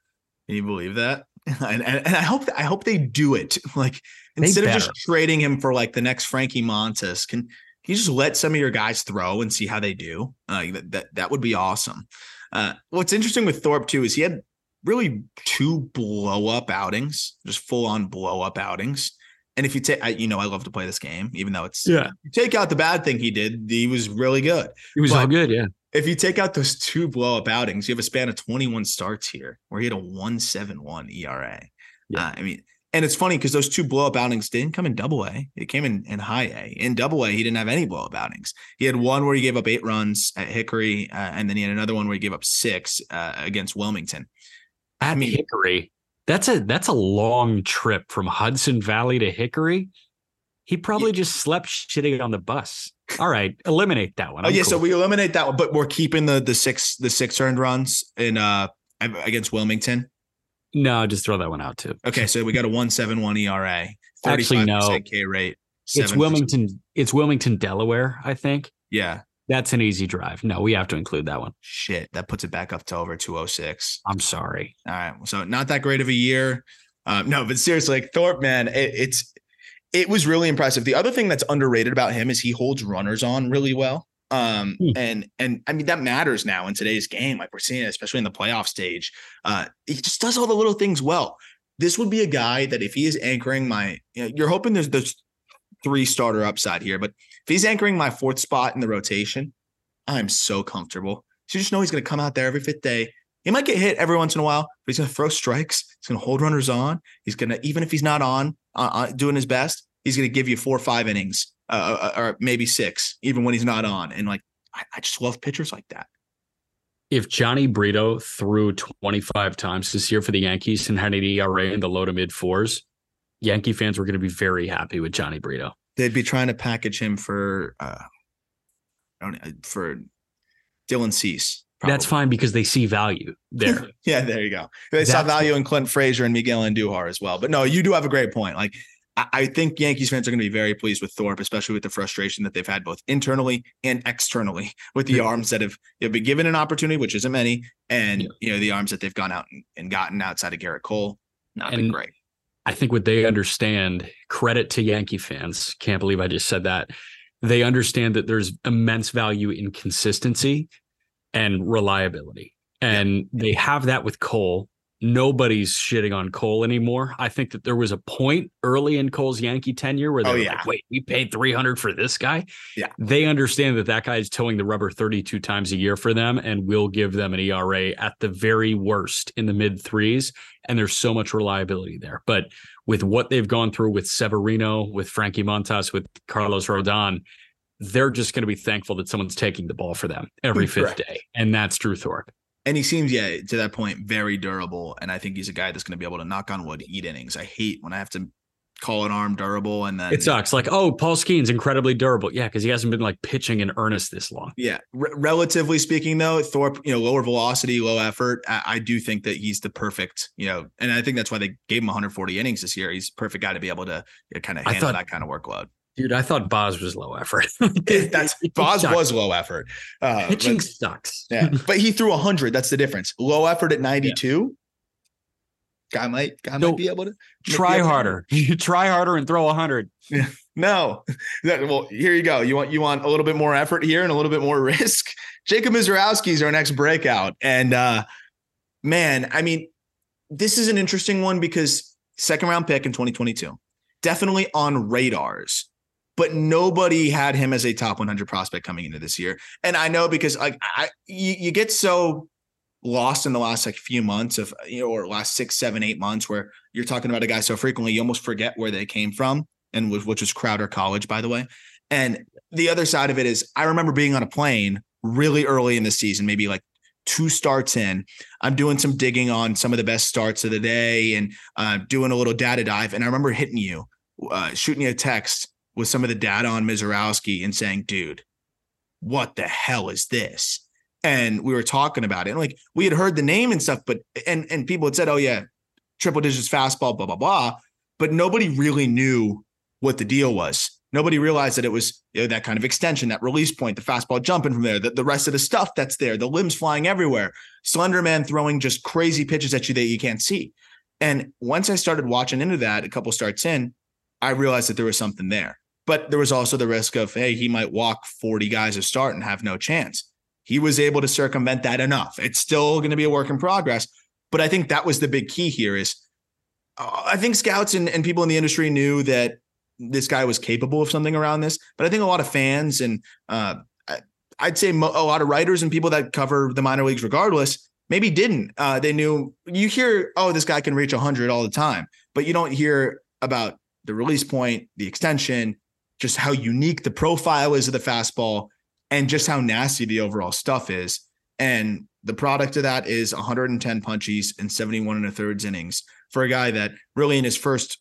Can you believe that? And, and, and I hope I hope they do it. Like instead of just trading him for like the next Frankie Montas, can you just let some of your guys throw and see how they do? Uh, that, that would be awesome. Uh, what's interesting with Thorpe too is he had really two blow up outings, just full on blow up outings. And if you take, I, you know, I love to play this game, even though it's yeah. take out the bad thing he did, he was really good. He was but all good, yeah if you take out those two blow up outings, you have a span of 21 starts here where he had a 171 ERA. Yeah. Uh, I mean, and it's funny because those two blow up outings didn't come in double A. It came in, in high A. In double A, he didn't have any blow up outings. He had one where he gave up eight runs at Hickory, uh, and then he had another one where he gave up six uh, against Wilmington. At I mean, Hickory, that's a that's a long trip from Hudson Valley to Hickory. He probably yeah. just slept shitting on the bus. All right, eliminate that one. I'm oh yeah, cool. so we eliminate that one, but we're keeping the the six the six earned runs in uh against Wilmington. No, just throw that one out too. Okay, so we got a one seven one ERA, actually no K rate. It's Wilmington. It's Wilmington, Delaware. I think. Yeah, that's an easy drive. No, we have to include that one. Shit, that puts it back up to over two oh six. I'm sorry. All right, so not that great of a year. Um, no, but seriously, like Thorpe, man, it, it's it was really impressive. The other thing that's underrated about him is he holds runners on really well. Um, hmm. and and I mean that matters now in today's game. Like we're seeing, it, especially in the playoff stage. Uh, he just does all the little things well. This would be a guy that if he is anchoring my, you know, you're hoping there's there's three starter upside here, but if he's anchoring my fourth spot in the rotation, I'm so comfortable. So you just know he's going to come out there every fifth day. He might get hit every once in a while, but he's going to throw strikes. He's going to hold runners on. He's going to even if he's not on, uh, uh, doing his best, he's going to give you four or five innings, uh, uh, or maybe six, even when he's not on. And like, I, I just love pitchers like that. If Jhony Brito threw 25 times this year for the Yankees and had an ERA in the low to mid fours, Yankee fans were going to be very happy with Jhony Brito. They'd be trying to package him for, uh, for Dylan Cease. Probably. That's fine because they see value there. yeah, there you go. They That's saw value in Clint Frazier and Miguel Andujar as well. But no, you do have a great point. Like I think Yankees fans are going to be very pleased with Thorpe, especially with the frustration that they've had both internally and externally with the arms that have, have been given an opportunity, which isn't many, and yeah. you know the arms that they've gone out and, gotten outside of Gerrit Cole. Not and been great. I think what they understand, credit to Yankee fans, can't believe I just said that. They understand that there's immense value in consistency and reliability. And yeah. they have that with Cole nobody's shitting on Cole anymore. I think that there was a point early in Cole's Yankee tenure where they oh, were yeah. like, wait, we paid 300 for this guy. Yeah. They understand that that guy is toeing the rubber 32 times a year for them and will give them an ERA at the very worst in the mid threes. And there's so much reliability there. But with what they've gone through with Severino, with Frankie Montas, with Carlos Rodon, they're just going to be thankful that someone's taking the ball for them every fifth day. And that's Drew Thorpe and he seems, yeah, to that point, very durable. And I think he's a guy that's going to be able to knock on wood, eat innings. I hate when I have to call an arm durable and then it sucks. Like, oh, Paul Skenes incredibly durable. Yeah, because he hasn't been like pitching in earnest this long. Yeah, R- relatively speaking, though, Thorpe, you know, lower velocity, low effort. I-, I do think that he's the perfect, you know, and I think that's why they gave him 140 innings this year. He's perfect guy to be able to you know, kind of handle thought, that kind of workload. Dude, I thought Boz was low effort. That's Boz was low effort. Uh, Pitching but, sucks. yeah, but he threw hundred. That's the difference. Low effort at ninety two. Yeah. Guy might guy might be able to try harder. You try harder and throw hundred. Yeah. No. well, here you go. You want you want a little bit more effort here and a little bit more risk. Jacob Misiorowski is our next breakout, and uh, man, I mean, this is an interesting one because second round pick in 2022, definitely on radars but nobody had him as a top 100 prospect coming into this year. And I know because like I you, you get so lost in the last like few months of you know or last six seven eight months where you're talking about a guy so frequently you almost forget where they came from and which, which was crowder college by the way. And the other side of it is i remember being on a plane really early in the season maybe like two starts in. I'm doing some digging on some of the best starts of the day and uh, doing a little data dive. And i remember hitting you uh, shooting you a text with some of the data on Misiorowski and saying dude what the hell is this and we were talking about it. And like we had heard the name and stuff, but and and people had said, "Oh yeah, triple digits fastball, blah blah blah," but nobody really knew what the deal was. Nobody realized that it was you know, that kind of extension, that release point, the fastball jumping from there, the, the rest of the stuff that's there, the limbs flying everywhere, Slender Man throwing just crazy pitches at you that you can't see. And once I started watching into that, a couple starts in, I realized that there was something there. But there was also the risk of, hey, he might walk 40 guys a start and have no chance he was able to circumvent that enough. It's still going to be a work in progress, but I think that was the big key here is uh, I think scouts and, and people in the industry knew that this guy was capable of something around this, but I think a lot of fans and uh, I'd say mo- a lot of writers and people that cover the minor leagues regardless maybe didn't. Uh, they knew you hear, oh, this guy can reach 100 all the time, but you don't hear about the release point, the extension, just how unique the profile is of the fastball and just how nasty the overall stuff is. And the product of that is 110 punchies and 71 and a thirds innings for a guy that really in his first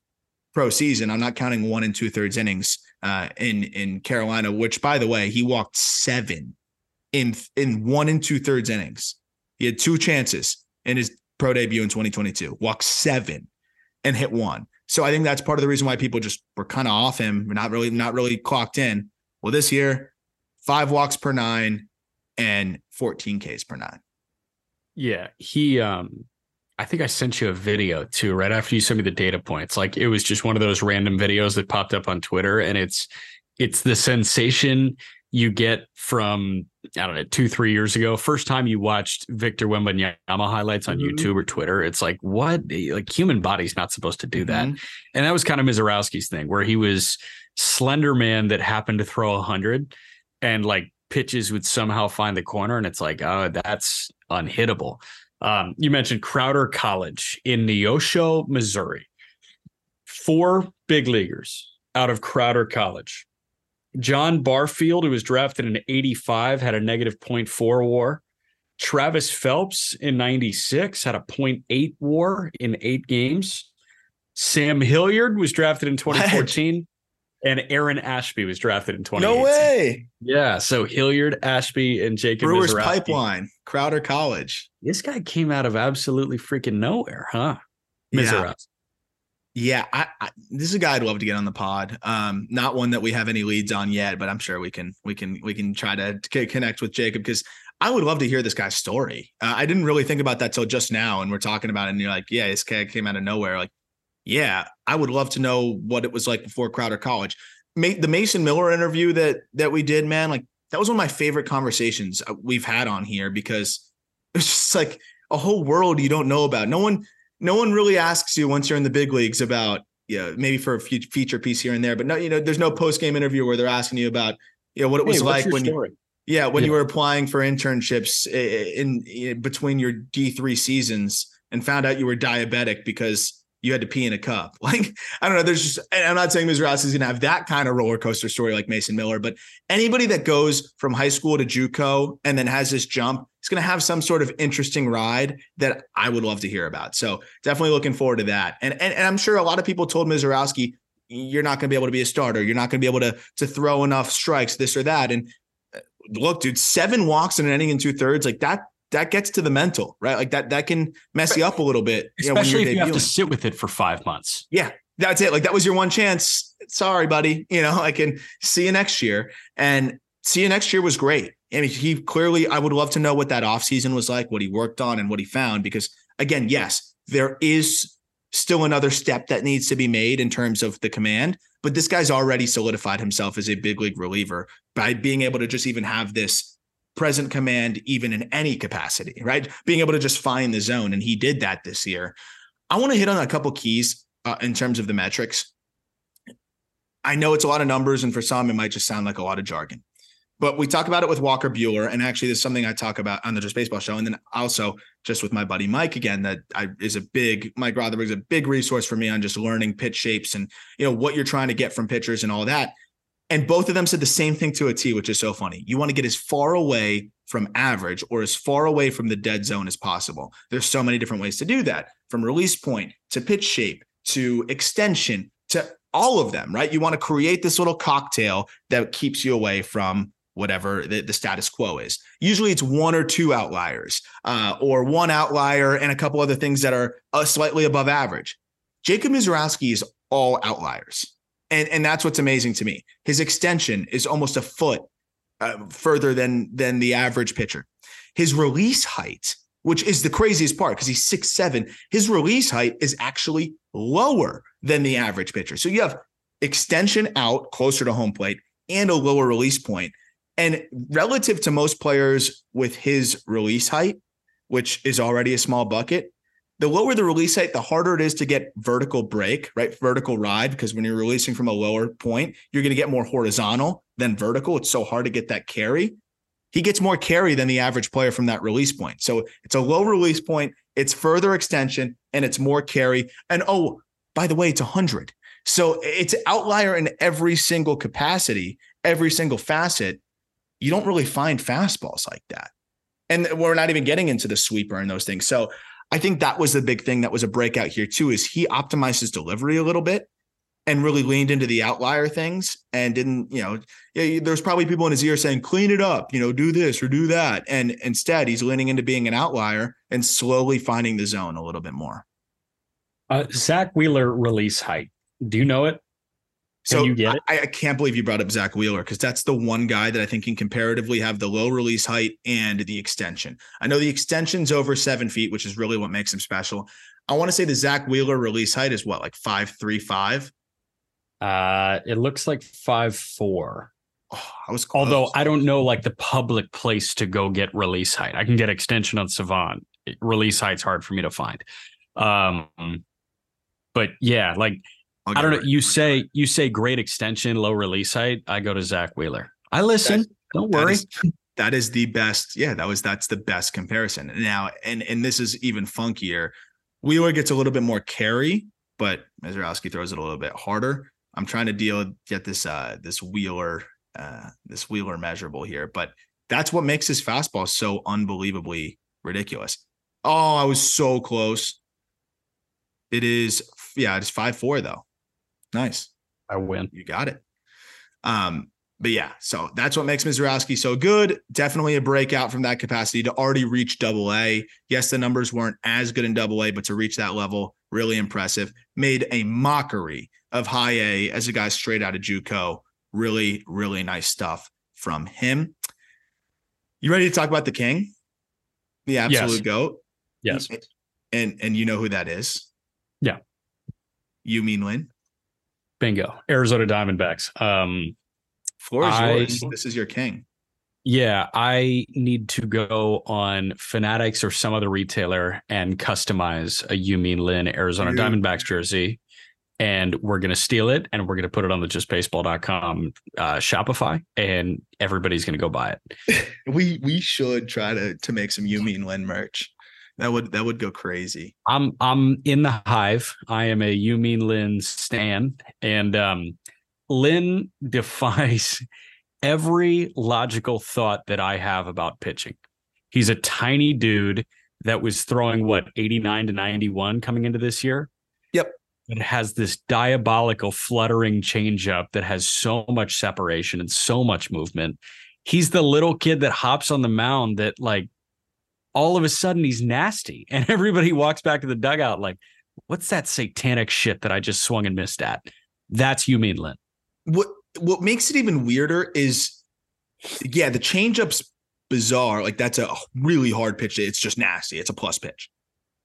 pro season, I'm not counting one and two thirds innings uh, in in Carolina, which by the way, he walked seven in in one and two thirds innings. He had two chances in his pro debut in 2022, walked seven and hit one. So I think that's part of the reason why people just were kind of off him, not really, not really clocked in. Well, this year five walks per nine and 14 Ks per nine. Yeah. He, um, I think I sent you a video too, right after you sent me the data points. Like it was just one of those random videos that popped up on Twitter. And it's, it's the sensation you get from, I don't know, two, three years ago. First time you watched Victor Wembanyama highlights on mm-hmm. YouTube or Twitter, it's like, what? Like human body's not supposed to do that. Mm-hmm. And that was kind of Misiorowski's thing where he was slender man that happened to throw a hundred and like pitches would somehow find the corner and it's like oh that's unhittable um, you mentioned crowder college in neosho missouri four big leaguers out of crowder college john barfield who was drafted in 85 had a negative 0.4 war travis phelps in 96 had a 0.8 war in eight games sam hilliard was drafted in 2014 and Aaron Ashby was drafted in 2018. No way. Yeah. So Hilliard, Ashby, and Jacob Brewers Misiorowski. Pipeline, Crowder College. This guy came out of absolutely freaking nowhere, huh? Yeah. Yeah, I, I, this is a guy I'd love to get on the pod. Um, not one that we have any leads on yet, but I'm sure we can we can we can try to connect with Jacob because I would love to hear this guy's story. Uh, I didn't really think about that till just now, and we're talking about it, and you're like, yeah, this guy came out of nowhere. Like, yeah, I would love to know what it was like before Crowder College. the Mason Miller interview that that we did, man, like that was one of my favorite conversations uh, we've had on here because it's just like a whole world you don't know about. No one, no one really asks you once you're in the big leagues about, you know, maybe for a feature piece here and there, but no, you know, there's no post game interview where they're asking you about, you know, what it was hey, like when story? you, yeah, when yeah. you were applying for internships eh, eh, in, in between your D3 seasons and found out you were diabetic because you had to pee in a cup. Like, I don't know. There's just, I'm not saying Ms. Ross is going to have that kind of roller coaster story like Mason Miller, but anybody that goes from high school to JUCO and then has this jump is going to have some sort of interesting ride that I would love to hear about. So definitely looking forward to that. And, and, and I'm sure a lot of people told Misiorowski, you're not going to be able to be a starter. You're not going to be able to, to throw enough strikes, this or that. And uh, look, dude, seven walks in an inning and two thirds, like that that gets to the mental, right? Like that that can mess you up a little bit, especially you know, if you have to sit with it for five months. Yeah, that's it. Like that was your one chance. Sorry, buddy. You know, I can see you next year. And see you next year was great. I mean, he clearly. I would love to know what that offseason was like, what he worked on, and what he found. Because again, yes, there is still another step that needs to be made in terms of the command. But this guy's already solidified himself as a big league reliever by being able to just even have this present command even in any capacity, right? Being able to just find the zone. And he did that this year. I want to hit on a couple keys uh, in terms of the metrics. I know it's a lot of numbers, and for some, it might just sound like a lot of jargon. But we talk about it with Walker Buehler, and actually, there's something I talk about on the Just Baseball show, and then also just with my buddy Mike again. That I, is a big Mike Rothenberg is a big resource for me on just learning pitch shapes and you know what you're trying to get from pitchers and all that. And both of them said the same thing to a T, which is so funny. You want to get as far away from average or as far away from the dead zone as possible. There's so many different ways to do that, from release point to pitch shape to extension to all of them, right? You want to create this little cocktail that keeps you away from whatever the, the status quo is. Usually it's one or two outliers, uh, or one outlier and a couple other things that are uh, slightly above average. Jacob Misiorowski is all outliers. And, and that's what's amazing to me. His extension is almost a foot uh, further than than the average pitcher. His release height, which is the craziest part because he's six seven, his release height is actually lower than the average pitcher. So you have extension out closer to home plate and a lower release point. And relative to most players with his release height, which is already a small bucket, the lower the release height, the harder it is to get vertical break, right? Vertical ride, because when you're releasing from a lower point, you're going to get more horizontal than vertical. It's so hard to get that carry. He gets more carry than the average player from that release point. So it's a low release point, it's further extension, and it's more carry. And oh, by the way, it's 100. So it's outlier in every single capacity, every single facet. You don't really find fastballs like that. And we're not even getting into the sweeper and those things. So I think that was the big thing that was a breakout here too, is he optimized his delivery a little bit and really leaned into the outlier things and didn't, you know, there's probably people in his ear saying, clean it up, you know, do this or do that. And instead, he's leaning into being an outlier and slowly finding the zone a little bit more. Uh, Zack Wheeler release height. Do you know it? So? I, I, can't believe you brought up Zack Wheeler because that's the one guy that I think can comparatively have the low release height and the extension. I know the extension's over seven feet, which is really what makes him special. I want to say the Zack Wheeler release height is what, like five three five? Uh, it looks like five four. Oh, I was close. although I don't know like the public place to go get release height. I can get extension on Savant. Release height's hard for me to find. Um, but yeah, like I don't know. You say you say great extension, low release height. I go to Zack Wheeler. I listen. That's, don't worry. That is, that is the best. Yeah, that was that's the best comparison. Now, and and this is even funkier. Wheeler gets a little bit more carry, but Misiorowski throws it a little bit harder. I'm trying to deal get this uh this Wheeler uh this Wheeler measurable here, but that's what makes his fastball so unbelievably ridiculous. Oh, I was so close. It is yeah, it's five four though. Nice. I win. You got it. Um, but yeah, so that's what makes Misiorowski so good. Definitely a breakout from that capacity to already reach double A. Yes, the numbers weren't as good in double A, but to reach that level, really impressive. Made a mockery of high A as a guy straight out of JUCO. Really, really nice stuff from him. You ready to talk about the king? The absolute yes. goat? Yes. And and you know who that is? Yeah. Yu-Min Lin? Bingo. Arizona Diamondbacks. Um floor is I, yours. This is your king. Yeah, I need to go on Fanatics or some other retailer and customize a You Lin Arizona Diamondbacks jersey and we're going to steal it and we're going to put it on the justbaseball.com uh, Shopify and everybody's going to go buy it. we we should try to to make some Yu-Min Lin merch. That would that would go crazy. I'm I'm in the hive. I am a Yu-Min Lin stan and um Lin defies every logical thought that I have about pitching. He's a tiny dude that was throwing what 89 to 91 coming into this year. Yep it has this diabolical fluttering changeup that has so much separation and so much movement. He's the little kid that hops on the mound that like all of a sudden he's nasty and everybody walks back to the dugout like what's that satanic shit that I just swung and missed at? That's Yu-Min Lin. What what makes it even weirder is yeah, the changeup's bizarre. Like that's a really hard pitch. It's just nasty. It's a plus pitch.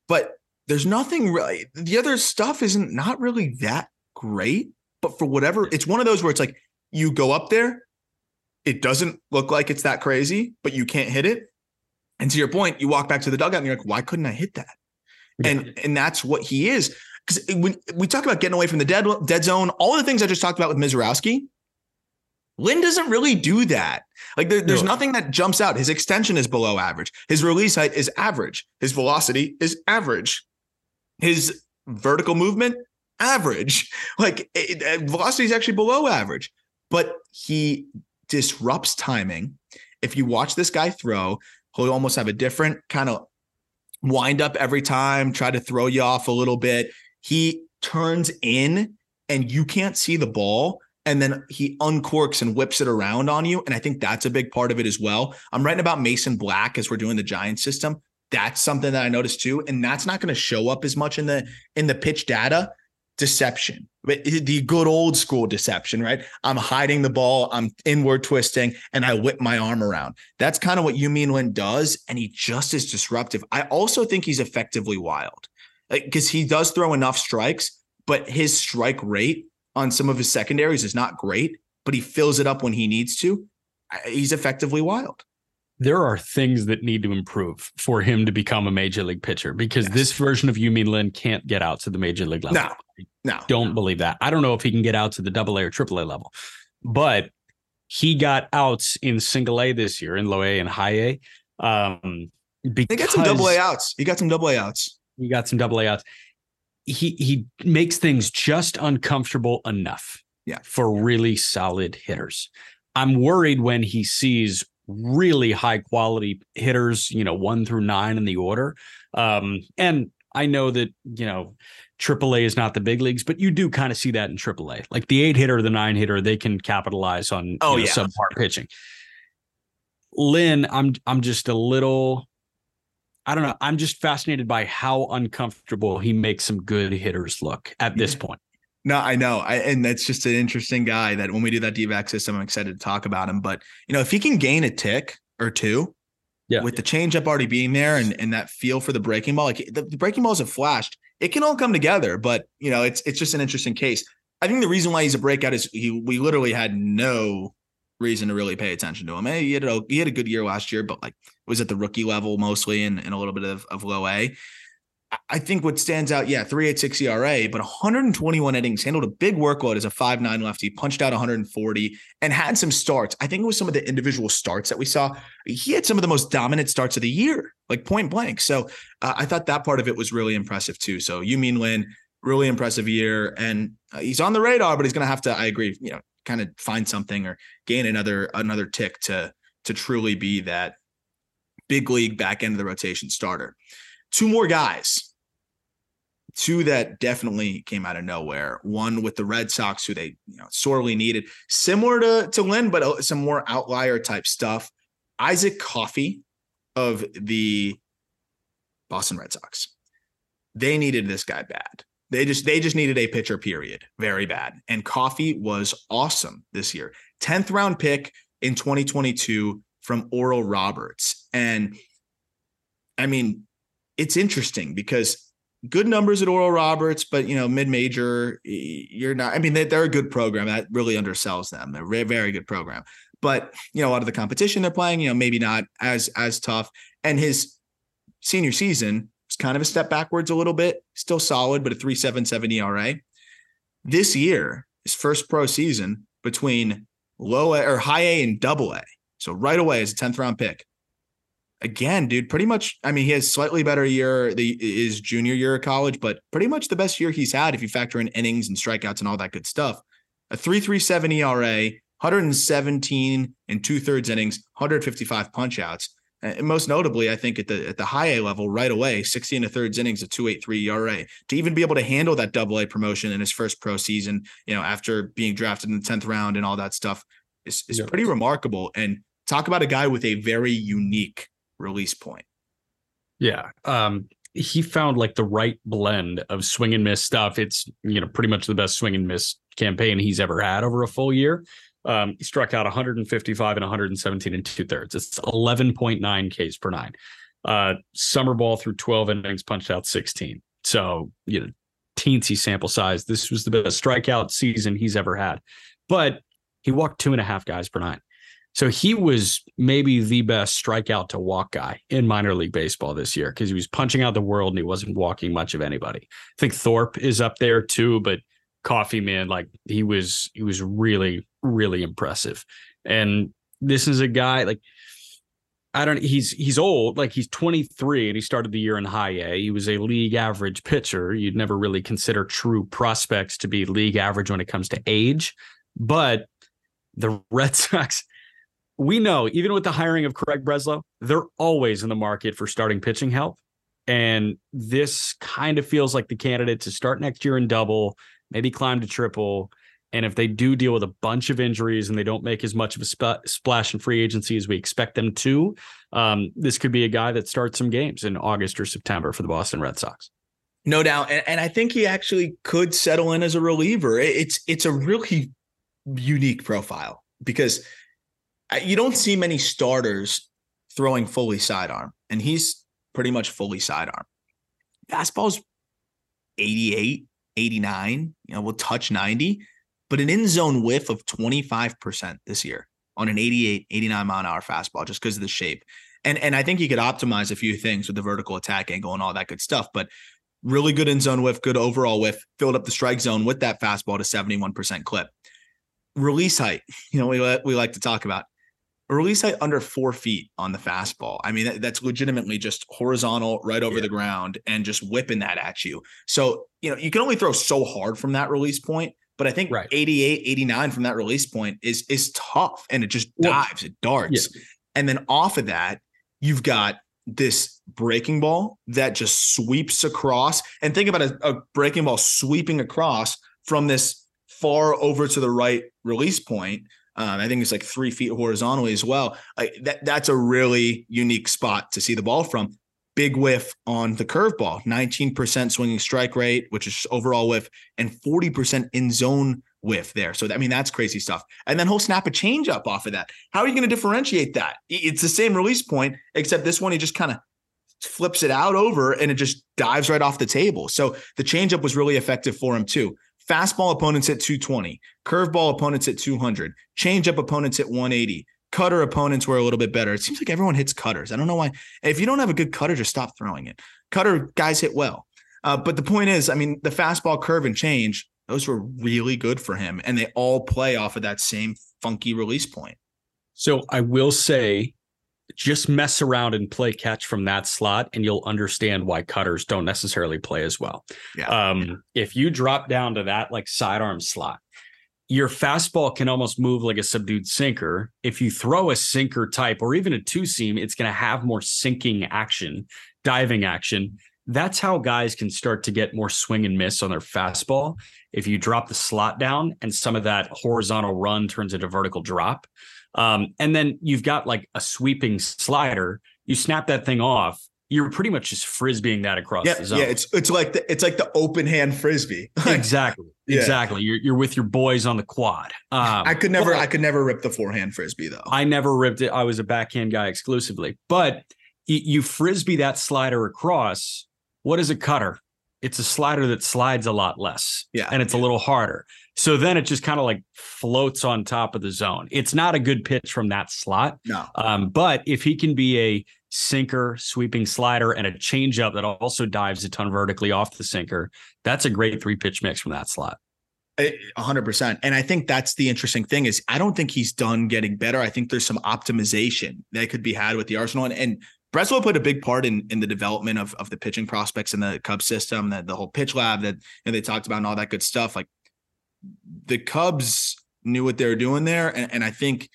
But there's nothing really the other stuff isn't not really that great but for whatever it's one of those where it's like you go up there it doesn't look like it's that crazy but you can't hit it and to your point you walk back to the dugout and you're like why couldn't i hit that yeah. and and that's what he is because when we talk about getting away from the dead dead zone, all the things I just talked about with Misiorowski, Lin doesn't really do that. Like there, there's no. nothing that jumps out. His extension is below average. His release height is average. His velocity is average. His vertical movement average. Like it, it, velocity is actually below average, but he disrupts timing. If you watch this guy throw, he'll almost have a different kind of wind up every time, try to throw you off a little bit. He turns in and you can't see the ball. And then he uncorks and whips it around on you. And I think that's a big part of it as well. I'm writing about Mason Black as we're doing the Giant system. That's something that I noticed too. And that's not going to show up as much in the in the pitch data deception, the good old school deception, right? I'm hiding the ball, I'm inward twisting, and I whip my arm around. That's kind of what Yu-Min Lin does, and he just is disruptive. I also think he's effectively wild because he does throw enough strikes, but his strike rate on some of his secondaries is not great, but he fills it up when he needs to. He's effectively wild there are things that need to improve for him to become a major league pitcher because yes. this version of Yu-Min Lin can't get out to the major league level. No, no, don't believe that. I don't know if he can get out to the double A or triple A level, but he got outs in single A this year in low A and high A. Um, because he got some double A outs. He got some double A outs. He got some double A outs. He he makes things just uncomfortable enough. Yeah. For really solid hitters. I'm worried when he sees really high quality hitters, you know, one through nine in the order. Um, and I know that, you know, AAA is not the big leagues, but you do kind of see that in AAA. Like the eight hitter, the nine hitter, they can capitalize on oh, you know, yeah. subpar pitching. Lin, I'm I'm just a little I don't know. I'm just fascinated by how uncomfortable he makes some good hitters look at this point. No, I know. I, and that's just an interesting guy that when we do that D-backs system, I'm excited to talk about him. But, you know, if he can gain a tick or two, yeah. with the changeup already being there and, and that feel for the breaking ball, like the, the breaking balls have flashed, it can all come together. But, you know, it's it's just an interesting case. I think the reason why he's a breakout is he we literally had no reason to really pay attention to him. Hey, he had a he had a good year last year, but like was at the rookie level mostly and, and a little bit of, of low A. I think what stands out, yeah, 386 ERA, but 121 innings, handled a big workload as a 5'9 lefty, punched out 140, and had some starts. I think it was some of the individual starts that we saw. He had some of the most dominant starts of the year, like point blank. So uh, I thought that part of it was really impressive too. So Yu-Min Lin, really impressive year. And uh, he's on the radar, but he's going to have to, I agree, you know, kind of find something or gain another another tick to to truly be that big league back end of the rotation starter. Two more guys. Two that definitely came out of nowhere. One with the Red Sox, who they you know sorely needed, similar to to Lin, but uh, some more outlier type stuff. Isaac Coffey of the Boston Red Sox. They needed this guy bad. They just they just needed a pitcher, period. Very bad. And Coffey was awesome this year. 10th round pick in 2022 from Oral Roberts. And I mean, it's interesting because good numbers at Oral Roberts, but you know, mid major, you're not. I mean, they, are a good program that really undersells them. They're a very, good program, but you know, a lot of the competition they're playing, you know, maybe not as as tough. And his senior season is kind of a step backwards a little bit. Still solid, but a three seven seven ERA. This year, his first pro season between low A or high A and double A. So right away as a 10th round pick, again, dude, pretty much. I mean, he has slightly better year the his junior year of college, but pretty much the best year he's had if you factor in innings and strikeouts and all that good stuff. A 3.37 ERA, 117 and two thirds innings, 155 punchouts. And most notably, I think at the at the high A level, right away, 60 and a thirds innings, a 2.83 ERA. To even be able to handle that double A promotion in his first pro season, you know, after being drafted in the 10th round and all that stuff is, is pretty remarkable. And talk about a guy with a very unique release point. Yeah. Um, he found like the right blend of swing and miss stuff. It's, you know, pretty much the best swing and miss campaign he's ever had over a full year. Um, he struck out 155 and 117 and two thirds. It's 11.9 Ks per nine. Uh, summer ball through 12 innings, punched out 16. So, you know, teensy sample size. This was the best strikeout season he's ever had. But he walked two and a half guys per nine. So he was maybe the best strikeout to walk guy in minor league baseball this year because he was punching out the world and he wasn't walking much of anybody. I think Thorpe is up there too, but Coffey man, like he was he was really really impressive. And this is a guy like I don't he's he's old, like he's 23 and he started the year in high A. He was a league average pitcher. You'd never really consider true prospects to be league average when it comes to age. But the Red Sox we know even with the hiring of Craig Breslow, they're always in the market for starting pitching help. And this kind of feels like the candidate to start next year in double, maybe climb to triple. And if they do deal with a bunch of injuries and they don't make as much of a sp- splash in free agency as we expect them to, um, this could be a guy that starts some games in August or September for the Boston Red Sox. No doubt, and, and I think he actually could settle in as a reliever. It's it's a really unique profile because you don't see many starters throwing fully sidearm, and he's pretty much fully sidearm. Fastball's 88, 89, you know, will touch 90, but an in zone whiff of 25% this year on an 88, 89 mile an hour fastball just because of the shape. And, and I think you could optimize a few things with the vertical attack angle and all that good stuff, but really good in zone whiff, good overall whiff, filled up the strike zone with that fastball to 71% clip. Release height, you know, we, we like to talk about a release height under four feet on the fastball. I mean, that, that's legitimately just horizontal right over yeah. the ground and just whipping that at you. So, you know, you can only throw so hard from that release point, but I think right. 88, 89 from that release point is is tough and it just dives, it darts. Yeah. And then off of that, you've got this breaking ball that just sweeps across. And think about a, a breaking ball sweeping across from this far over to the right release point um, I think it's like three feet horizontally as well. That, that's a really unique spot to see the ball from. Big whiff on the curveball, 19% swinging strike rate, which is overall whiff, and 40% in zone whiff there. So I mean, that's crazy stuff. And then he'll snap a changeup off of that. How are you going to differentiate that? It's the same release point, except this one he just kind of flips it out over and it just dives right off the table. So the changeup was really effective for him too. Fastball opponents at 220, curveball opponents at 200, changeup opponents at 180. Cutter opponents were a little bit better. It seems like everyone hits cutters. I don't know why. If you don't have a good cutter, just stop throwing it. Cutter guys hit well. Uh, but the point is, I mean, the fastball curve and change, those were really good for him. And they all play off of that same funky release point. So I will say just mess around and play catch from that slot and you'll understand why cutters don't necessarily play as well. Yeah. Um, yeah. if you drop down to that like sidearm slot, your fastball can almost move like a subdued sinker. If you throw a sinker type or even a two seam, it's going to have more sinking action, diving action. That's how guys can start to get more swing and miss on their fastball. If you drop the slot down and some of that horizontal run turns into vertical drop, um, and then you've got like a sweeping slider. You snap that thing off. You're pretty much just frisbeeing that across yeah, the zone. Yeah, it's it's like the it's like the open hand frisbee. exactly. Yeah. Exactly. You're you're with your boys on the quad. Um, I could never I could never rip the forehand frisbee though. I never ripped it. I was a backhand guy exclusively. But you, you frisbee that slider across. What is a cutter? It's a slider that slides a lot less. Yeah. And it's a little harder. So then it just kind of like floats on top of the zone. It's not a good pitch from that slot. No. Um, but if he can be a sinker, sweeping slider, and a changeup that also dives a ton vertically off the sinker, that's a great three pitch mix from that slot. hundred percent. And I think that's the interesting thing is I don't think he's done getting better. I think there's some optimization that could be had with the Arsenal. And, and Breslow played a big part in in the development of, of the pitching prospects in the Cubs system, that the whole pitch lab that you know, they talked about and all that good stuff. Like the Cubs knew what they were doing there, and, and I think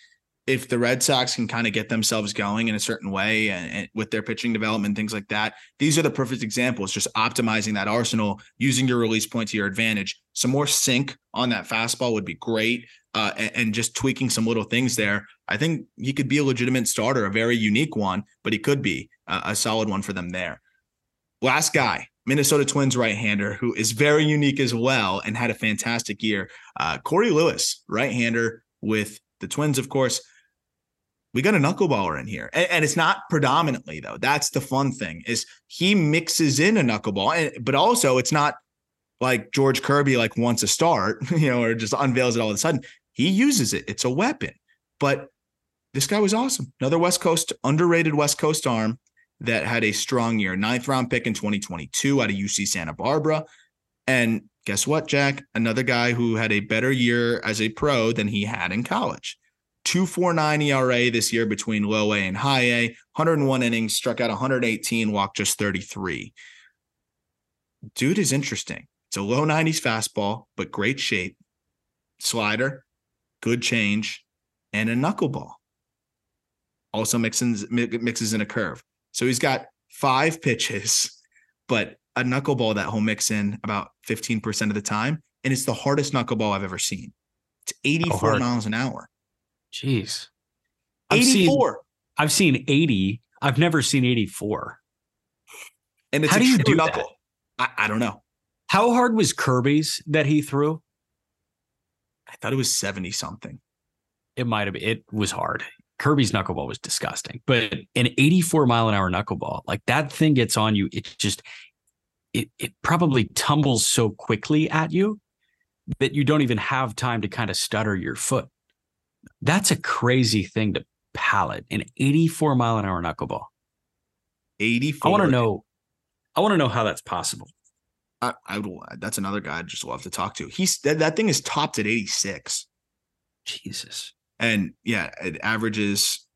if the Red Sox can kind of get themselves going in a certain way and, and, with their pitching development, things like that, these are the perfect examples. Just optimizing that arsenal, using your release point to your advantage. Some more sink on that fastball would be great, uh, and, and, just tweaking some little things there. I think he could be a legitimate starter, a very unique one, but he could be a, a solid one for them there. Last guy, Minnesota Twins right hander, who is very unique as well and had a fantastic year. Uh, Cory Lewis, right hander with the Twins, of course. We got a knuckleballer in here, and, and, it's not predominantly though. That's the fun thing is he mixes in a knuckleball, and, but also it's not like George Kirby like wants a start, you know, or just unveils it all of a sudden. He uses it; it's a weapon. But this guy was awesome. Another West Coast, underrated West Coast arm that had a strong year. Ninth round pick in 2022 out of UC Santa Barbara. And guess what, Jack? Another guy who had a better year as a pro than he had in college. 249 ERA this year between low A and high A, 101 innings, struck out 118, walked just 33. Dude is interesting. It's a low 90s fastball, but great shape. Slider, good change, and a knuckleball. Also mixes mixes in a curve. So he's got five pitches, but a knuckleball that he'll mix in about 15% of the time. And it's the hardest knuckleball I've ever seen. It's 84 miles an hour. Jeez. I've 84. Seen, I've seen 80. I've never seen 84. And it's How a do you do knuckle. I, I don't know. How hard was Kirby's that he threw? I thought it was 70 something. It might have been. It was hard. Kirby's knuckleball was disgusting, but an 84 mile an hour knuckleball, like that thing gets on you. It just, it, it probably tumbles so quickly at you that you don't even have time to kind of stutter your foot. That's a crazy thing to pallet an 84 mile an hour knuckleball. 84. I want to know, I want to know how that's possible. I, I would, that's another guy I'd just love to talk to. He's that, that thing is topped at 86. Jesus. And yeah, it averages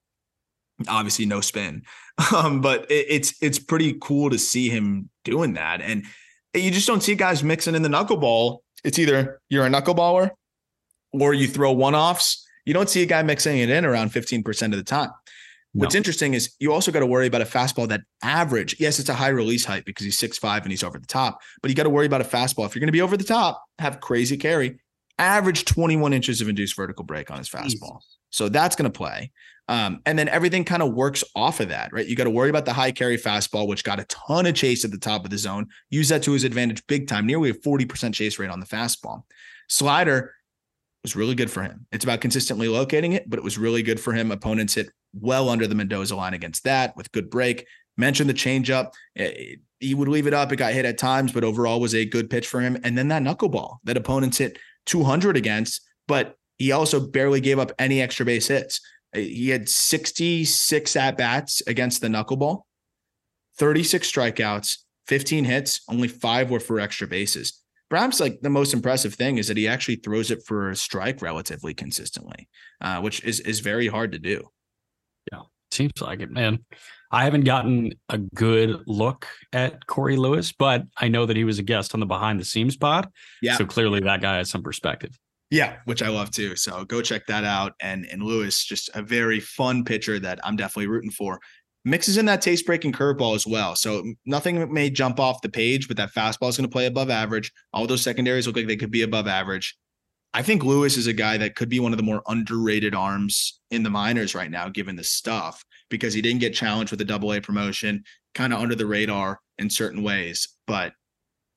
obviously no spin. Um, but it, it's it's pretty cool to see him doing that. And you just don't see guys mixing in the knuckleball. It's either you're a knuckleballer or you throw one-offs. You don't see a guy mixing it in around 15% of the time. What's No. interesting is you also got to worry about a fastball that average. Yes, it's a high release height because he's 6'5 and he's over the top, but you got to worry about a fastball. If you're going to be over the top, have crazy carry, average 21 inches of induced vertical break on his fastball. So that's going to play. Um, and then everything kind of works off of that, right? You got to worry about the high carry fastball, which got a ton of chase at the top of the zone. Use that to his advantage big time, nearly a 40% chase rate on the fastball. Slider was really good for him. It's about consistently locating it, but it was really good for him. Opponents hit well under the Mendoza line against that with good break. Mentioned the changeup. Eh, He would leave it up. It got hit at times, but overall was a good pitch for him. And then that knuckleball that opponents hit 200 against, but he also barely gave up any extra base hits. Uh, He had 66 at bats against the knuckleball, 36 strikeouts, 15 hits, only five were for extra bases. Perhaps like the most impressive thing is that he actually throws it for a strike relatively consistently, uh, which is is very hard to do. Seems like it, man. I haven't gotten a good look at Cory Lewis, but I know that he was a guest on the behind the scenes pod. Yeah. So clearly that guy has some perspective. Yeah, which I love too. So go check that out. And and Lewis, just a very fun pitcher that I'm definitely rooting for. Mixes in that taste breaking curveball as well. So nothing may jump off the page, but that fastball is going to play above average. All those secondaries look like they could be above average. I think Lewis is a guy that could be one of the more underrated arms in the minors right now, given the stuff, because he didn't get challenged with a double A promotion, kind of under the radar in certain ways. But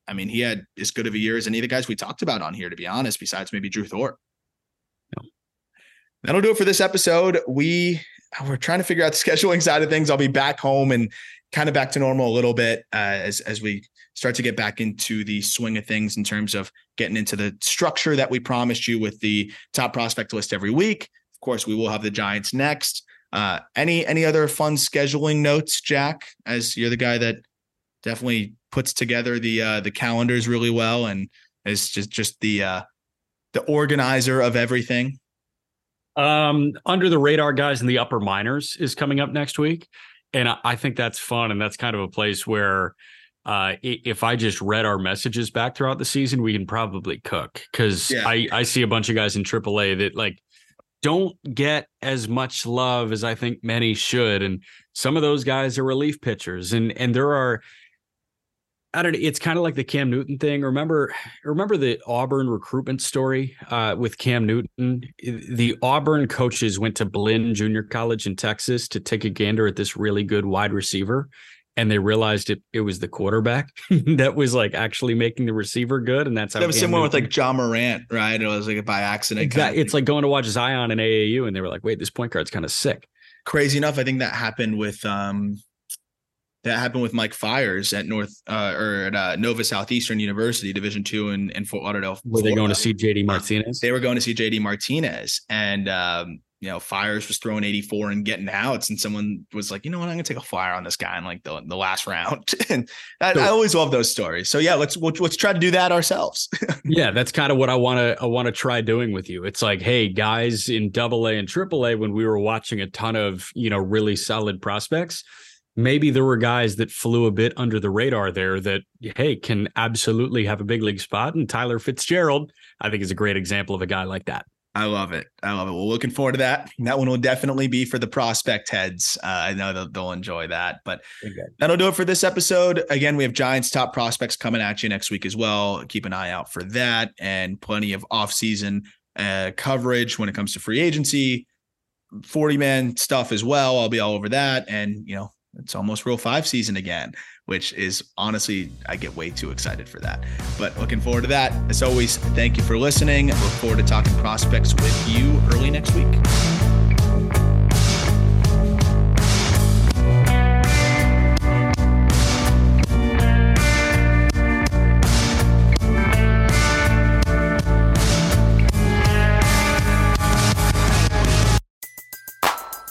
I mean, he had as good of a year as any of the guys we talked about on here, to be honest, besides maybe Drew Thorpe. That'll do it for this episode. We we're trying to figure out the scheduling side of things. I'll be back home and kind of back to normal a little bit uh, as as we start to get back into the swing of things in terms of getting into the structure that we promised you with the top prospect list every week. Of course, we will have the Giants next. Uh, any any other fun scheduling notes, Jack? As you're the guy that definitely puts together the uh, the calendars really well and is just just the uh, the organizer of everything. Um, under the radar guys in the upper minors is coming up next week. And I, I think that's fun. And that's kind of a place where uh if I just read our messages back throughout the season, we can probably cook. Cause Yeah. I, I see a bunch of guys in AAA that like don't get as much love as I think many should. And some of those guys are relief pitchers. And and there are I don't know. It's kind of like the Cam Newton thing. Remember, remember the Auburn recruitment story uh, with Cam Newton. The Auburn coaches went to Blinn Junior College in Texas to take a gander at this really good wide receiver, and they realized it it was the quarterback that was like actually making the receiver good, and that's how That was similar with like Ja Morant, right? It was like by accident. kind of Exactly. It's like going to watch Zion and AAU, and they were like, "Wait, this point guard's kind of sick." crazy enough. I think that happened with um that happened with Mike Fiers at North uh, or at uh, Nova Southeastern University, Division two in, in Fort Lauderdale. Were they going to see JD Martinez? They were going to see JD Martinez, and um, you know, Fiers was throwing 84 and getting outs, and someone was like, you know what, I'm gonna take a flyer on this guy in like the, the last round. and I, I always love those stories. So yeah, let's let's, let's try to do that ourselves. yeah, that's kind of what I want to I want to try doing with you. It's like, hey, guys in double A and triple A, when we were watching a ton of, you know, really solid prospects, maybe there were guys that flew a bit under the radar there that, hey, can absolutely have a big league spot. And Tyler Fitzgerald, I think, is a great example of a guy like that. I love it. I love it. Well, looking forward to that. That one will definitely be for the prospect heads. Uh, I know they'll, they'll, enjoy that. But that'll do it for this episode. Again, we have Giants top prospects coming at you next week as well. Keep an eye out for that and plenty of offseason uh, coverage when it comes to free agency, 40 man stuff as well. I'll be all over that. And, you know, it's almost Rule 5 season again, which is honestly, I get way too excited for that. But looking forward to that. As always, thank you for listening. Look forward to talking prospects with you early next week.